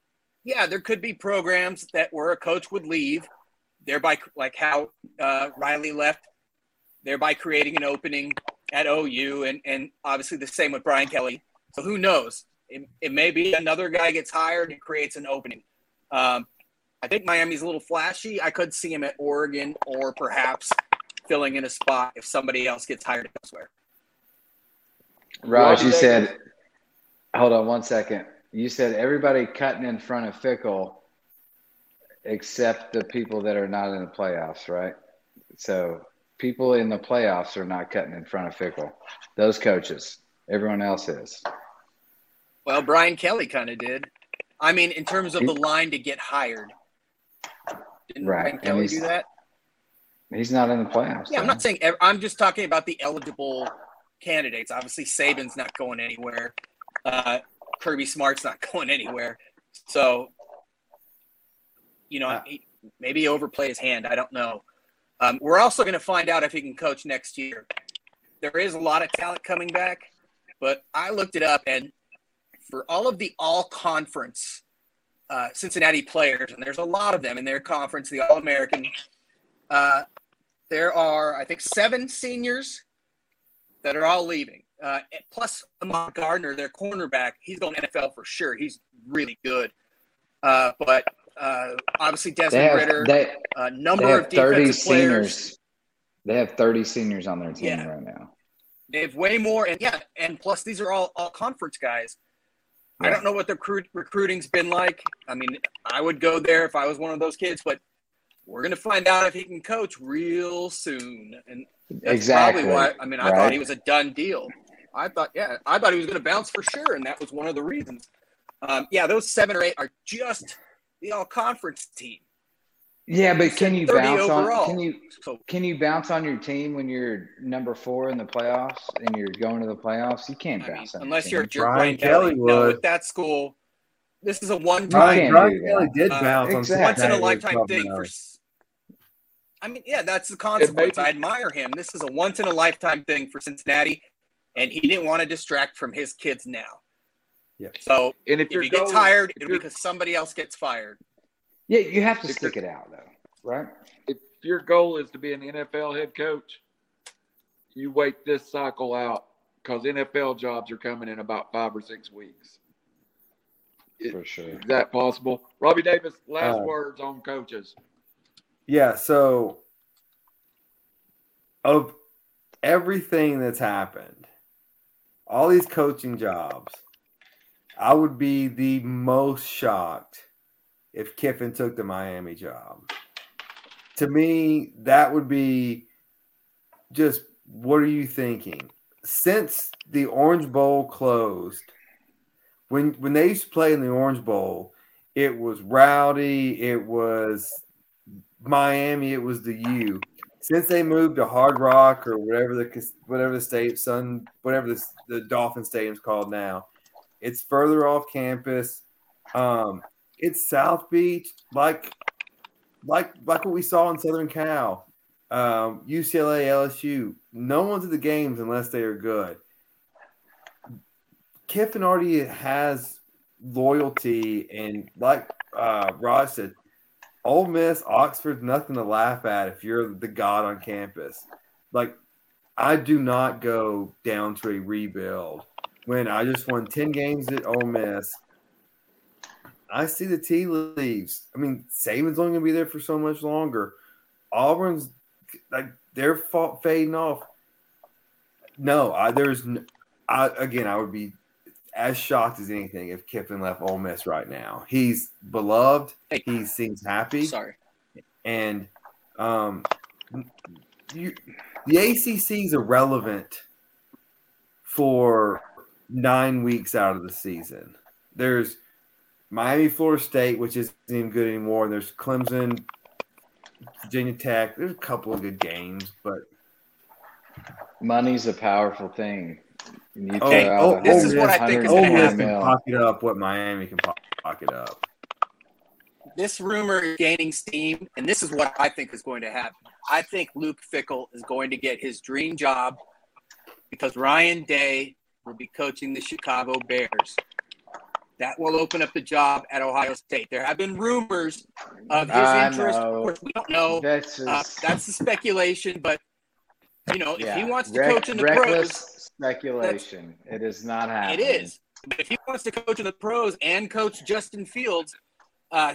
yeah, there could be programs that where a coach would leave, thereby like how uh, Riley left, thereby creating an opening at OU, and and obviously the same with Brian Kelly. So who knows? It, it may be another guy gets hired and creates an opening. Um, I think Miami's a little flashy. I could see him at Oregon or perhaps filling in a spot if somebody else gets hired elsewhere. Raj, you said, hold on one second. You said everybody cutting in front of Fickell except the people that are not in the playoffs, right? So people in the playoffs are not cutting in front of Fickell. Those coaches, everyone else is. Well, Brian Kelly kind of did. I mean, in terms of the line to get hired, didn't Right, Brian Kelly do that? He's not in the playoffs. Yeah, I'm not saying. I'm just talking about the eligible candidates. Obviously, Saban's not going anywhere. Uh, Kirby Smart's not <laughs> going anywhere. So, you know, Uh, he, maybe overplay his hand. I don't know. Um, we're also going to find out if he can coach next year. There is a lot of talent coming back, but I looked it up, and for all of the all conference uh, Cincinnati players, and there's a lot of them in their conference, the All American. Uh, there are, I think, seven seniors that are all leaving. Uh, plus, Ahmad Gardner, their cornerback, he's going NFL for sure. He's really good. Uh, but uh, obviously, They Desmond have, Ridder, they, a they number have of 30 defensive players. seniors. They have 30 seniors on their team Yeah. right now. They have way more, and yeah, and plus these are all all conference guys. I don't know what the recruit, recruiting's been like. I mean, I would go there if I was one of those kids, but we're gonna find out if he can coach real soon. And that's Exactly. probably why. I mean, I right? thought he was a done deal. I thought, yeah, I thought he was gonna bounce for sure, and that was one of the reasons. Um, yeah, those seven or eight are just the all conference team. Yeah, but can you bounce overall. on? Can you So can you bounce on your team when you're number four in the playoffs and you're going to the playoffs? You can't I mean, bounce on your unless team. you're a jerk, Brian Brian Kelly Kelly. No, at that school, this is a one You Brian, Brian. Kelly did Uh, bounce exactly. on once in a lifetime thing for. Club s- I mean, yeah, that's the consequence. maybe- I admire him. This is a once in a lifetime thing for Cincinnati, and he didn't want to distract from his kids now. Yeah. So And if if you're he gets going- hired, if it'll be you're- because somebody else gets fired. Yeah, you have to If stick it out though, right? if your goal is to be an NFL head coach, you wait this cycle out because NFL jobs are coming in about five or six weeks. It- For sure. Is that possible? Robbie Davis, last Uh, words on coaches. Yeah, so of everything that's happened, all these coaching jobs, I would be the most shocked if Kiffin took the Miami job. To me, that would be just what are you thinking? Since the Orange Bowl closed, when when they used to play in the Orange Bowl, it was rowdy, it was Miami, it was the U. Since they moved to Hard Rock or whatever the whatever the state Sun whatever the, the Dolphin Stadium's called now, it's further off campus. Um, it's South Beach, like like like what we saw in Southern Cal, um, UCLA, LSU. No one's at the games unless they are good. Kiffin already has loyalty, and like uh, Raj said, Ole Miss, Oxford's nothing to laugh at if you're the god on campus. Like, I do not go down to a rebuild when I just won 10 games at Ole Miss. I see the tea leaves. I mean, Saban's only going to be there for so much longer. Auburn's like they're fading off. No, I, there's, I again, I would be as shocked as anything if Kiffin left Ole Miss right now. He's beloved. Hey. He seems happy Sorry. and um, you, the ACC is irrelevant for nine weeks out of the season. There's Miami, Florida State, which isn't even good anymore, and there's Clemson, Virginia Tech. There's a couple of good games, but Money's a powerful thing. And you Oh, throw out oh, this is what I think is gonna Miss $150 can pocket up what Miami can pocket up. This rumor is gaining steam, and this is what I think is going to happen. I think Luke Fickell is going to get his dream job because Ryan Day will be coaching the Chicago Bears. That will open up the job at Ohio State. There have been rumors of his I interest. know. Of course, we don't know. That's Uh, that's the speculation, but you know, if he wants to Reck- coach in the reckless pros, speculation. It is not it happening. is. But if he wants to coach in the pros and coach Justin Fields, uh,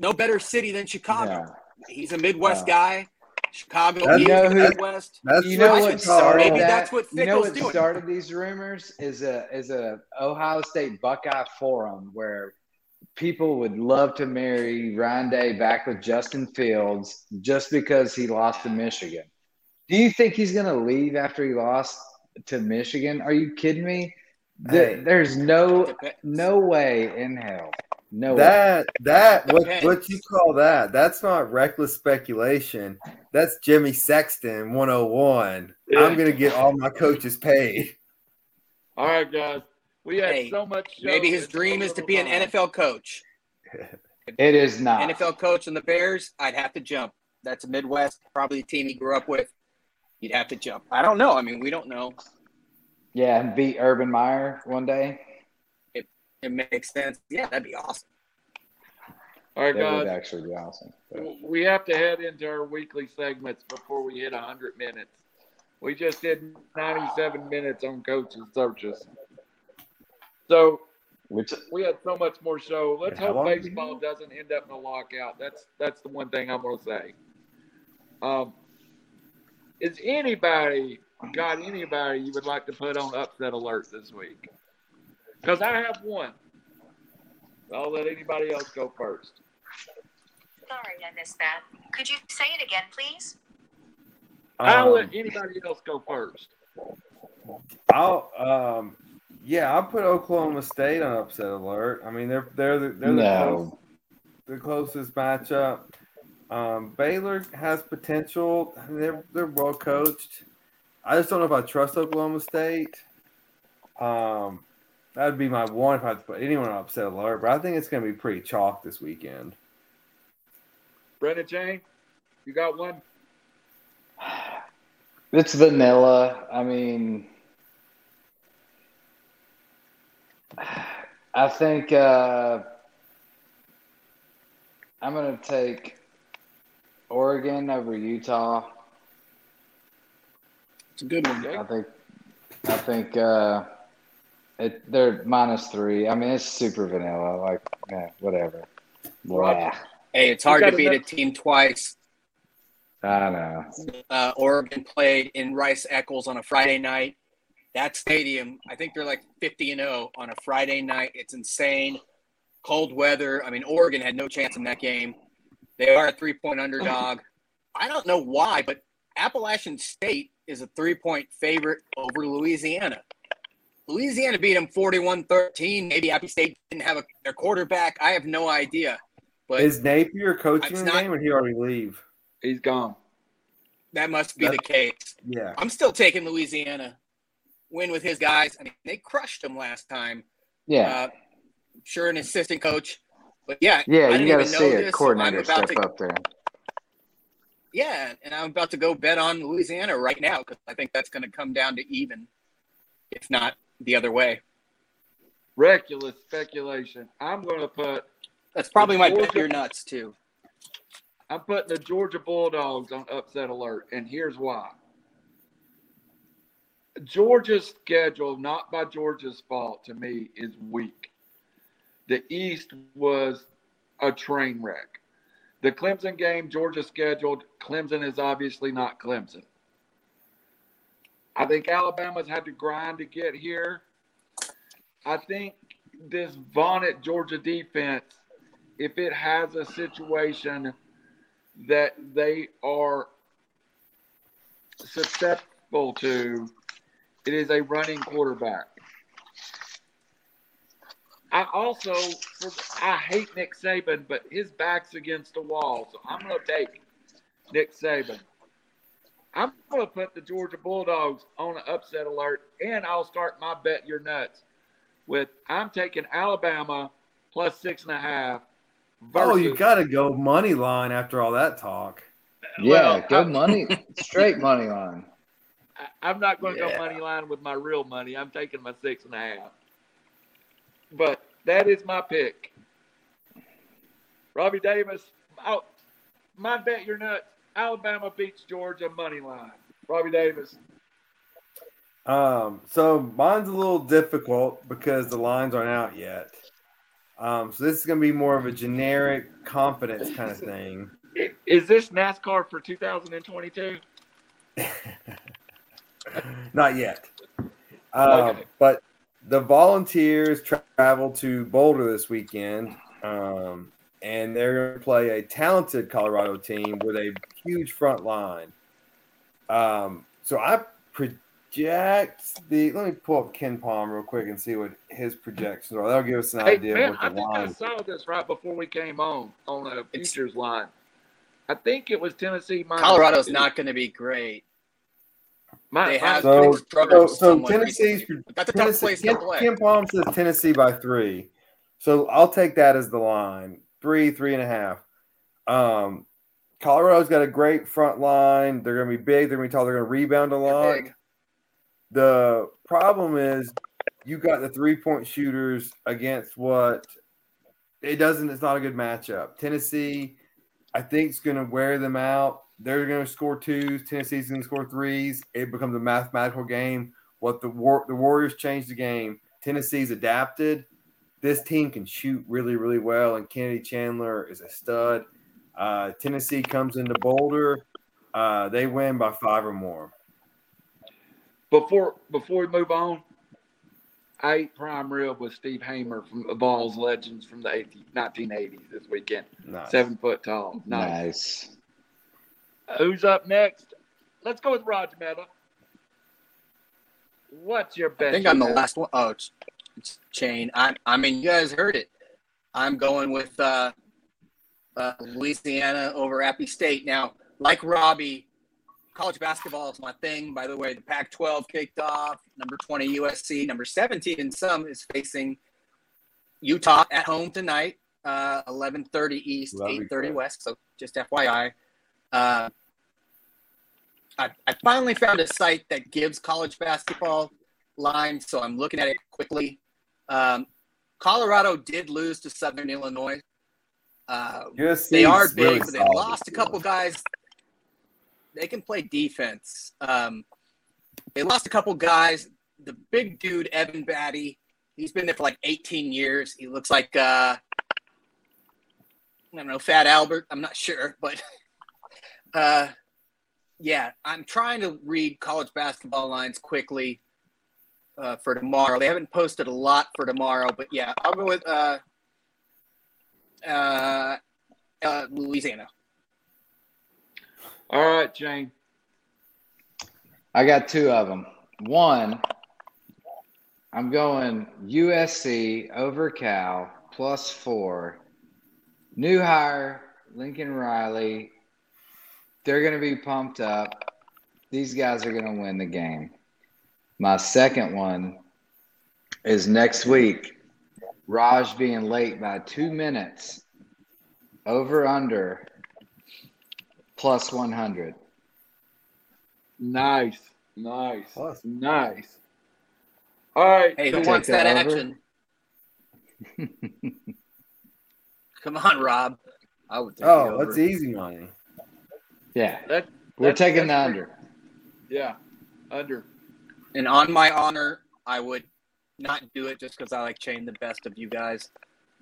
no better city than Chicago. Yeah. He's a Midwest Yeah. guy. Chicago That's- is You know the who- Midwest. That's you know what what started call Maybe that? that's what you know what doing. started these rumors is a is a Ohio State Buckeye forum where people would love to marry Ryan Day back with Justin Fields just because he lost to Michigan. Do you think he's going to leave after he lost to Michigan? Are you kidding me? Th- Hey. There's no Depends. no way in hell. No way. That that what Depends. what you call that? That's not reckless speculation. That's Jimmy Sexton 101. Yeah. I'm gonna get all my coaches paid. All right, guys. We had Hey, so much. Maybe his dream is to be an time. NFL coach. It is not. NFL coach in the Bears, I'd have to jump. That's a Midwest, probably a team he grew up with. You'd have to jump. I don't know. I mean, we don't know. Yeah, beat Urban Meyer one day. It makes sense. Yeah, that'd be awesome. All right, That would actually be awesome. But- We have to head into our weekly segments before we hit 100 minutes. We just did 97 minutes on coaches searches. So Which we had so much more show. Let's hope long did we baseball doesn't end up in a lockout. That's that's the one thing I'm going to say. Um, is anybody got anybody you would like to put on upset alert this week? Because I have one. I'll let anybody else go first. Sorry, I missed that. Could you say it again, please? I'll Um, let anybody else go first. I'll um yeah, I'll put Oklahoma State on upset alert. I mean they're they're the, they're the, close, the closest matchup. Um, Baylor has potential. I mean, they're they're well coached. I just don't know if I trust Oklahoma State. Um, that would be my one if I had to put anyone on upset alert. But I think it's going to be pretty chalk this weekend. Brendan Shane, you got one? <sighs> it's vanilla. I mean, <sighs> I think uh, I'm going to take Oregon over Utah. It's a good one. Okay. I think, I think uh, it, they're minus three. I mean, it's super vanilla. Like, yeah, whatever. Roger. Blah. Hey, it's hard to got beat a team twice. I know. Uh, Oregon played in Rice Eccles on a Friday night. That stadium, I think they're like 50 and 0 on a Friday night. It's insane. Cold weather. I mean, Oregon had no chance in that game. They are a three point underdog. I don't know why, but Appalachian State is a three point favorite over Louisiana. Louisiana beat them 41 13. Maybe Appy State didn't have a, their quarterback. I have no idea. But Is Napier coaching It's the not- game, or did he already leave? He's gone. that must be the case. Yeah, I'm still taking Louisiana. Win with his guys. I mean, they crushed them last time. Yeah. Uh, sure, an assistant coach, but yeah, yeah, I you got to see this, a so coordinator about step to- up there. Yeah, and I'm about to go bet on Louisiana right now because I think that's going to come down to even, if not the other way. Reckless speculation. I'm going to put. That's probably my bet Georgia- your nuts too. I'm putting the Georgia Bulldogs on upset alert, and here's why. Georgia's schedule, not by Georgia's fault, to me, is weak. The East was a train wreck. The Clemson game, Georgia scheduled. Clemson is obviously not Clemson. I think Alabama's had to grind to get here. I think this vaunted Georgia defense, if it has a situation that they are susceptible to, it is a running quarterback. I also, for, I hate Nick Saban, but his back's against the wall, so I'm going to take Nick Saban. I'm going to put the Georgia Bulldogs on an upset alert, and I'll start my bet your nuts with I'm taking Alabama plus six and a half. Oh, you versus- got to go money line after all that talk. Yeah, Well, go I- money, <laughs> straight money line. I- I'm not going to Yeah. go money line with my real money. I'm taking my six and a half. But that is my pick. Robbie Davis, out. My bet you're nuts. Alabama beats Georgia money line. Robbie Davis. Um, so mine's a little difficult because the lines aren't out yet. Um, so this is going to be more of a generic confidence kind of thing. Is this NASCAR for 2022? <laughs> Not yet. Um, Okay. But the Volunteers tra- travel to Boulder this weekend, um, and they're going to play a talented Colorado team with a huge front line. Um, so I project the. Let me pull up KenPom real quick and see what his projections are. That'll give us an Hey, idea man, of I what the think I saw this right before we came on on a It's- futures line. I think it was Tennessee. minus Colorado's two. not going to be great. Mi- They have So, been struggling so, so somewhat Tennessee's recently. That's a tough Tennessee, place to Ken, play. KenPom says Tennessee by three. So I'll take that as the line. Three, three and a half. Um, Colorado's got a great front line. They're going to be big. They're going to be tall. They're going to rebound a lot. The problem is you got the three point shooters against what it doesn't. It's not a good matchup. Tennessee, I think, is going to wear them out. They're going to score twos. Tennessee's going to score threes. It becomes a mathematical game. What the war, the Warriors changed the game. Tennessee's adapted. This team can shoot really, really well, and Kennedy Chandler is a stud. Uh, Tennessee comes into Boulder. Uh, they win by five or more. Before before we move on, I ate prime rib with Steve Hamer from the Vols Legends from the 80, 1980s this weekend. Nice. Seven foot tall. Nice. Nice. Who's up next? Let's go with Roger Mehta. What's your best? I think I'm the last one. Oh, it's, it's Shane. I, I mean, you guys heard it. I'm going with uh, uh, Louisiana over Appy State. Now, like Robbie, college basketball is my thing. By the way, the Pac 12 kicked off. Number 20 USC. Number 17 in some is facing Utah at home tonight. Uh, 11:30 East, That'd be 8:30. West. So just FYI. Uh, I, I finally found a site that gives college basketball lines, so I'm looking at it quickly. Um, Colorado did lose to Southern Illinois. Uh, they are big, really but they lost a couple guys. They can play defense. Um, they lost a couple guys. The big dude, Evan Battey, he's been there for like 18 years. He looks like uh, I don't know, Fat Albert. I'm not sure, but <laughs> uh, yeah, I'm trying to read college basketball lines quickly uh, for tomorrow. They haven't posted a lot for tomorrow, but yeah, I'll go with uh, uh, uh, Louisiana. All right, Shane. I got two of them. One, I'm going USC over Cal plus four. New hire, Lincoln Riley. They're going to be pumped up. These guys are going to win the game. My second one is next week. Raj being late by two minutes. Over under plus 100. Nice, nice, Plus. nice. All right, Hey, who wants that, that action? <laughs> Come on, Rob. I would take Oh, that's easy money. Yeah, that we're That's- taking the that's under. yeah, under. And on my honor, I would not do it just because I like Shane the best of you guys.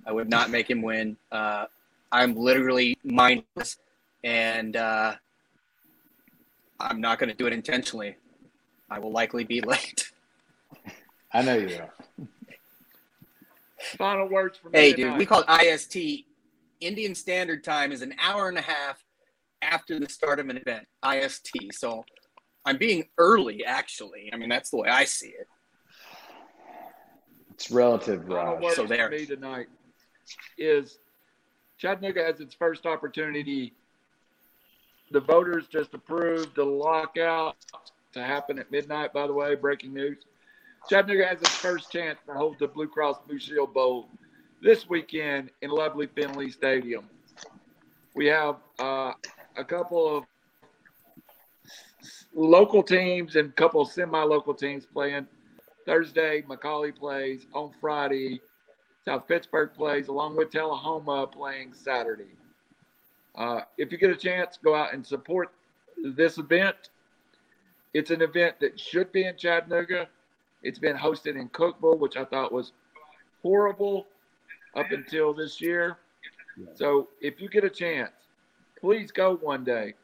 I would not make him win. Uh, I'm literally mindless, and uh, I'm not going to do it intentionally. I will likely be <laughs> late. I know you are. Final words from hey, dude, tonight. we call it IST. Indian Standard Time is an hour and a half after the start of an event. IST. So I'm being early, actually. I mean, that's the way I see it. It's relative, Final Raj. So there. from me tonight is Chattanooga has its first opportunity. The voters just approved the lockout to happen at midnight. By the way, breaking news: Chattanooga has its first chance to hold the Blue Cross Blue Shield Bowl this weekend in lovely Finley Stadium. We have uh, a couple of local teams and a couple of semi-local teams playing. Thursday, McCallie plays. On Friday, South Pittsburg plays, along with Tullahoma playing Saturday. Uh, if you get a chance, go out and support this event. It's an event that should be in Chattanooga. It's been hosted in Cookeville, which I thought was horrible up until this year. So if you get a chance, please go one day.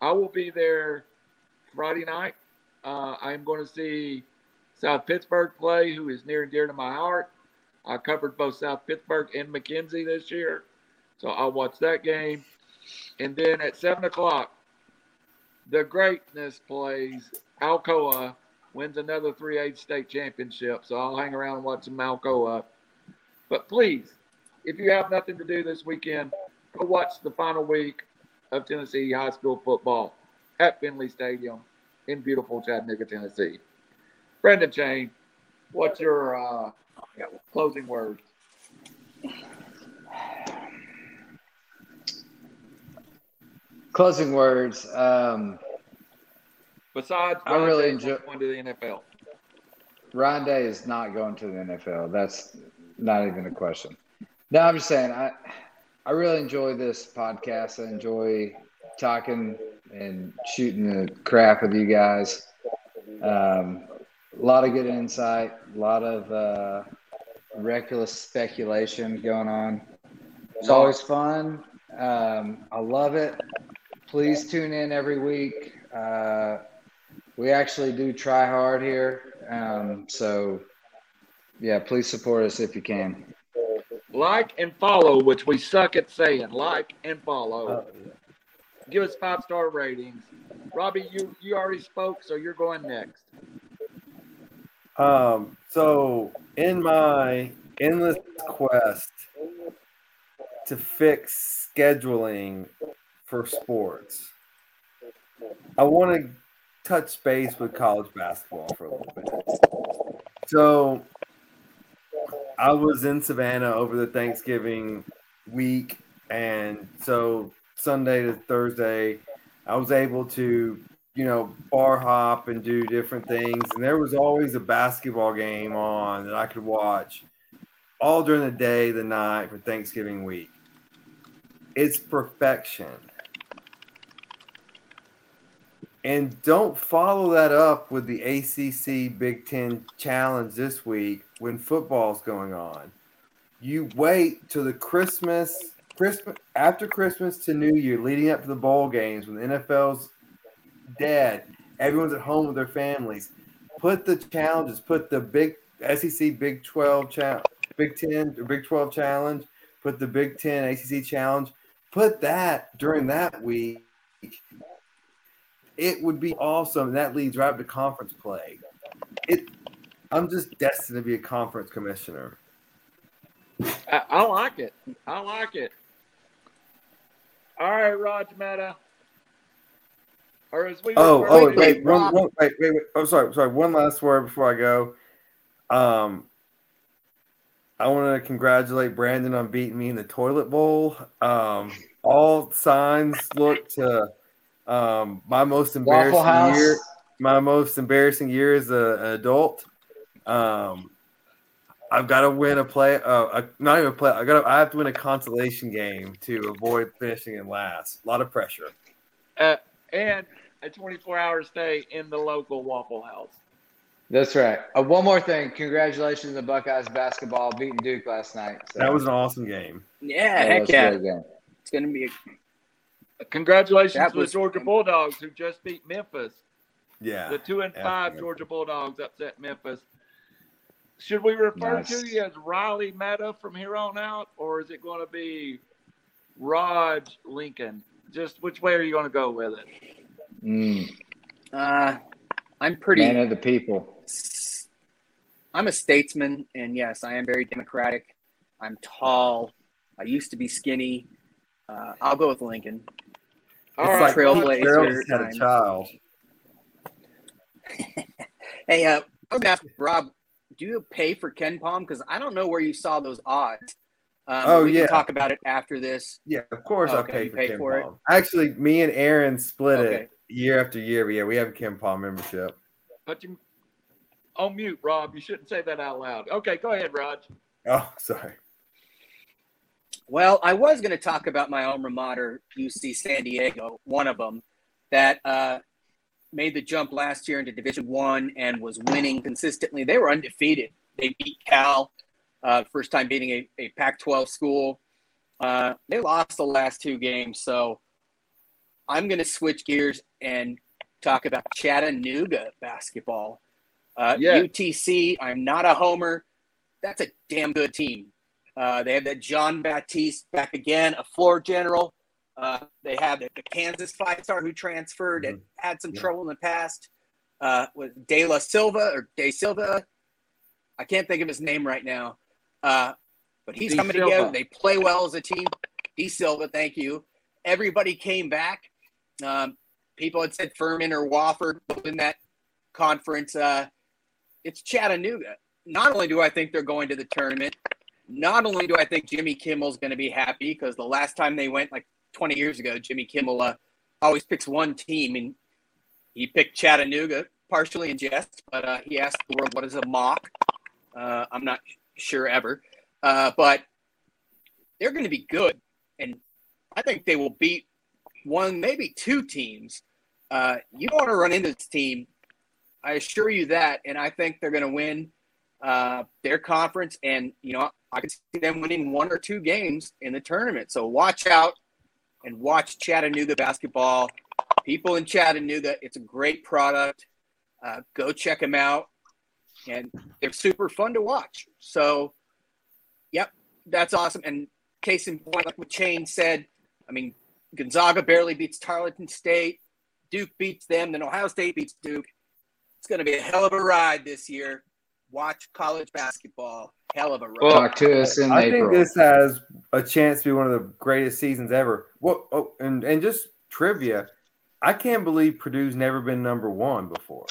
I will be there Friday night. Uh, I'm going to see South Pittsburg play, who is near and dear to my heart. I covered both South Pittsburg and McKenzie this year, so I'll watch that game. And then at seven o'clock, the greatness plays. Alcoa wins another 3A state championship, so I'll hang around and watch some Alcoa. But please, if you have nothing to do this weekend, go watch the final week of Tennessee high school football at Finley Stadium in beautiful Chattanooga, Tennessee. Brendan Shane, what's your uh, closing words? Closing words. Um, Besides, I really Ryan enjoy- going to the NFL. Ryan Day is not going to the NFL. That's not even a question. No, I'm just saying I I really enjoy this podcast. I enjoy talking and shooting the crap with you guys. Um, a lot of good insight, a lot of uh, reckless speculation going on. It's always fun. Um, I love it. Please tune in every week. Uh, we actually do try hard here. Um, so, yeah, please support us if you can. Like and follow, which we suck at saying. Like and follow. Give us five star ratings. Robbie, you you already spoke, so you're going next. Um, so in my endless quest to fix scheduling for sports, I want to touch base with college basketball for a little bit. So I was in Savannah over the Thanksgiving week, and so Sunday to Thursday, I was able to you know, bar hop and do different things. And there was always a basketball game on that I could watch all during the day, the night for Thanksgiving week. It's perfection. And don't follow that up with the ACC Big Ten Challenge this week when football's going on. You wait till the Christmas, Christmas after Christmas to New Year, leading up to the bowl games when the NFL's dead. Everyone's at home with their families. Put the challenges. Put the big SEC Big Twelve challenge, Big Ten or Big Twelve challenge. Put the Big Ten ACC challenge. Put that during that week. It would be awesome. That leads right up to conference play. It. I'm just destined to be a conference commissioner. I, I like it. I like it. All right, Raj Mehta. Or as we Oh, refer oh, to- wait, one, one, wait, wait, wait. I'm sorry, sorry. One last word before I go. Um, I want to congratulate Brandon on beating me in the toilet bowl. Um, all signs look to um, my most embarrassing year. My most embarrassing year as a, an adult. Um, I've got to win a play. Uh, a, not even a play. I got. I have to win a consolation game to avoid finishing in last. A lot of pressure. uh, and a 24 hour stay in the local Waffle House. That's right. Uh, one more thing. Congratulations to Buckeyes basketball beating Duke last night. So, That was an awesome game. Yeah, that heck yeah. game. It's going to be a Congratulations That to the Georgia Bulldogs who just beat Memphis. Yeah. The two and five absolutely. Georgia Bulldogs upset Memphis. Should we refer Nice. to you as Riley Mehta from here on out, or is it going to be Raj Lincoln? Just which way are you going to go with it? Mm, Uh, I'm pretty. man of the people. I'm a statesman, and yes, I am very democratic. I'm tall. I used to be skinny. Uh, I'll go with Lincoln. All It's right, Trailblazer had a child. <laughs> Hey, uh, I'm gonna ask Rob, do you pay for KenPom? Because I don't know where you saw those odds Um, Oh, we yeah. can talk about it after this. Yeah, of course I'll Okay, pay for pay Kim for it? Palm. Actually, me and Aaron split Okay. it year after year. But yeah, we have a KenPom membership. But you on mute, Rob. You shouldn't say that out loud. Okay, go ahead, Raj. Oh, <laughs> sorry. Well, I was going to talk about my alma mater, UC San Diego, one of them that uh, made the jump last year into Division One and was winning consistently. They were undefeated. They beat Cal, uh, first time beating a, a Pac-12 school. Uh, they lost the last two games, so I'm going to switch gears and talk about Chattanooga basketball. Uh, Yeah. UTC. I'm not a homer. That's a damn good team. Uh, they have that Jean-Baptiste back again, a floor general. Uh, they have the, the Kansas five star who transferred and had some Yeah. trouble in the past uh, with De La Silva or De Silva. I can't think of his name right now. Uh, but he's De coming Silva. together. They play well as a team. De Silva, thank you. Everybody came back. Um, people had said Furman or Wofford in that conference. Uh, it's Chattanooga. Not only do I think they're going to the tournament, not only do I think Jimmy Kimmel's going to be happy because the last time they went, like 20 years ago, Jimmy Kimmel uh, always picks one team and he picked Chattanooga, partially in jest, but uh, he asked the world what is a Moc. Uh, I'm not sure ever, uh, but they're going to be good, and I think they will beat one, maybe two teams. Uh, you want to run into this team. I assure you that, and I think they're going to win uh, their conference, and you know I could see them winning one or two games in the tournament. So watch out and watch Chattanooga basketball. People in Chattanooga, it's a great product. Uh, go check them out, and they're super fun to watch. So, yep, that's awesome. And case in point, like what Shane said, I mean Gonzaga barely beats Tarleton State. Duke beats them. Then Ohio State beats Duke. It's going to be a hell of a ride this year. Watch college basketball. Hell of a ride. Well, Talk to us in I April. think this has a chance to be one of the greatest seasons ever. What? Oh, and and just trivia, I can't believe Purdue's never been number one before.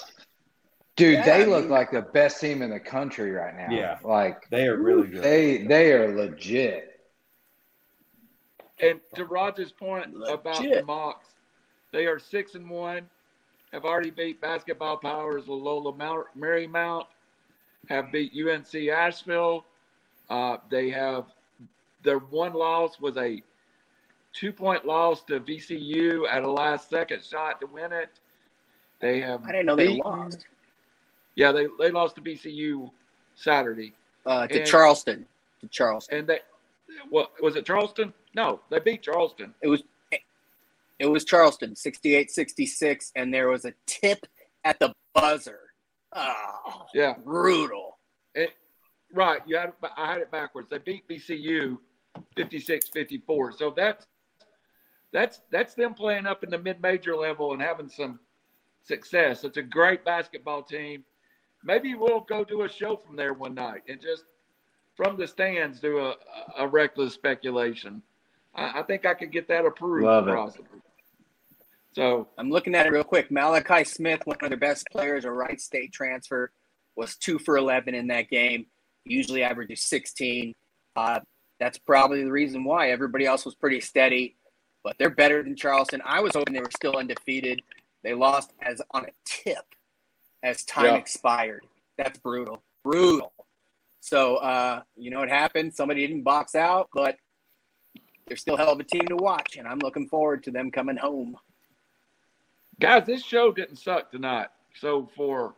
Dude, Yeah, they I look like the best team in the country right now. Yeah. Like They are really good. they they are legit. And to Roger's point about the Mocs, they are six and one. Have already beat basketball powers Loyola Mar- Marymount. Have beat UNC Asheville. Uh, they have their one loss was a two point loss to VCU at a last second shot to win it. They have I didn't know they lost Yeah, they, they lost to VCU Saturday. uh, to And- Charleston. To Charleston. And they what was it Charleston? No, they beat Charleston. It was it was Charleston, 68-66, and there was a tip at the buzzer. Oh, Yeah. brutal. It, right. You had it, I had it backwards. They beat VCU 56-54. So that's that's that's them playing up in the mid-major level and having some success. It's a great basketball team. Maybe we'll go do a show from there one night and just from the stands do a, a reckless speculation. I, I think I could get that approved. Love it. possibly. So I'm looking at it real quick. Malachi Smith, one of their best players, a Wright State transfer, was two for 11 in that game. Usually averages 16. Uh, that's probably the reason why everybody else was pretty steady, but they're better than Charleston. I was hoping they were still undefeated. They lost as on a tip as time Yeah. expired. That's brutal. Brutal. So, uh, you know what happened? Somebody didn't box out, but they're still a hell of a team to watch, and I'm looking forward to them coming home. Guys, this show didn't suck tonight. So for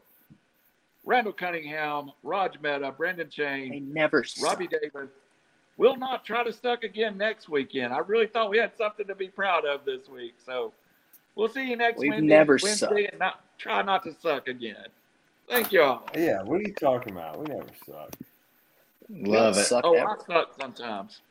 Randall Cunningham, Raj Mehta, Brendan They Shane, never suck. Robbie Davis, we'll not try to suck again next weekend. I really thought we had something to be proud of this week. So we'll see you next week. We've Wednesday, never Wednesday sucked. and not try not to suck again. Thank y'all. Yeah, what are you talking about? We never suck. Love it. Suck Oh, ever. I suck sometimes.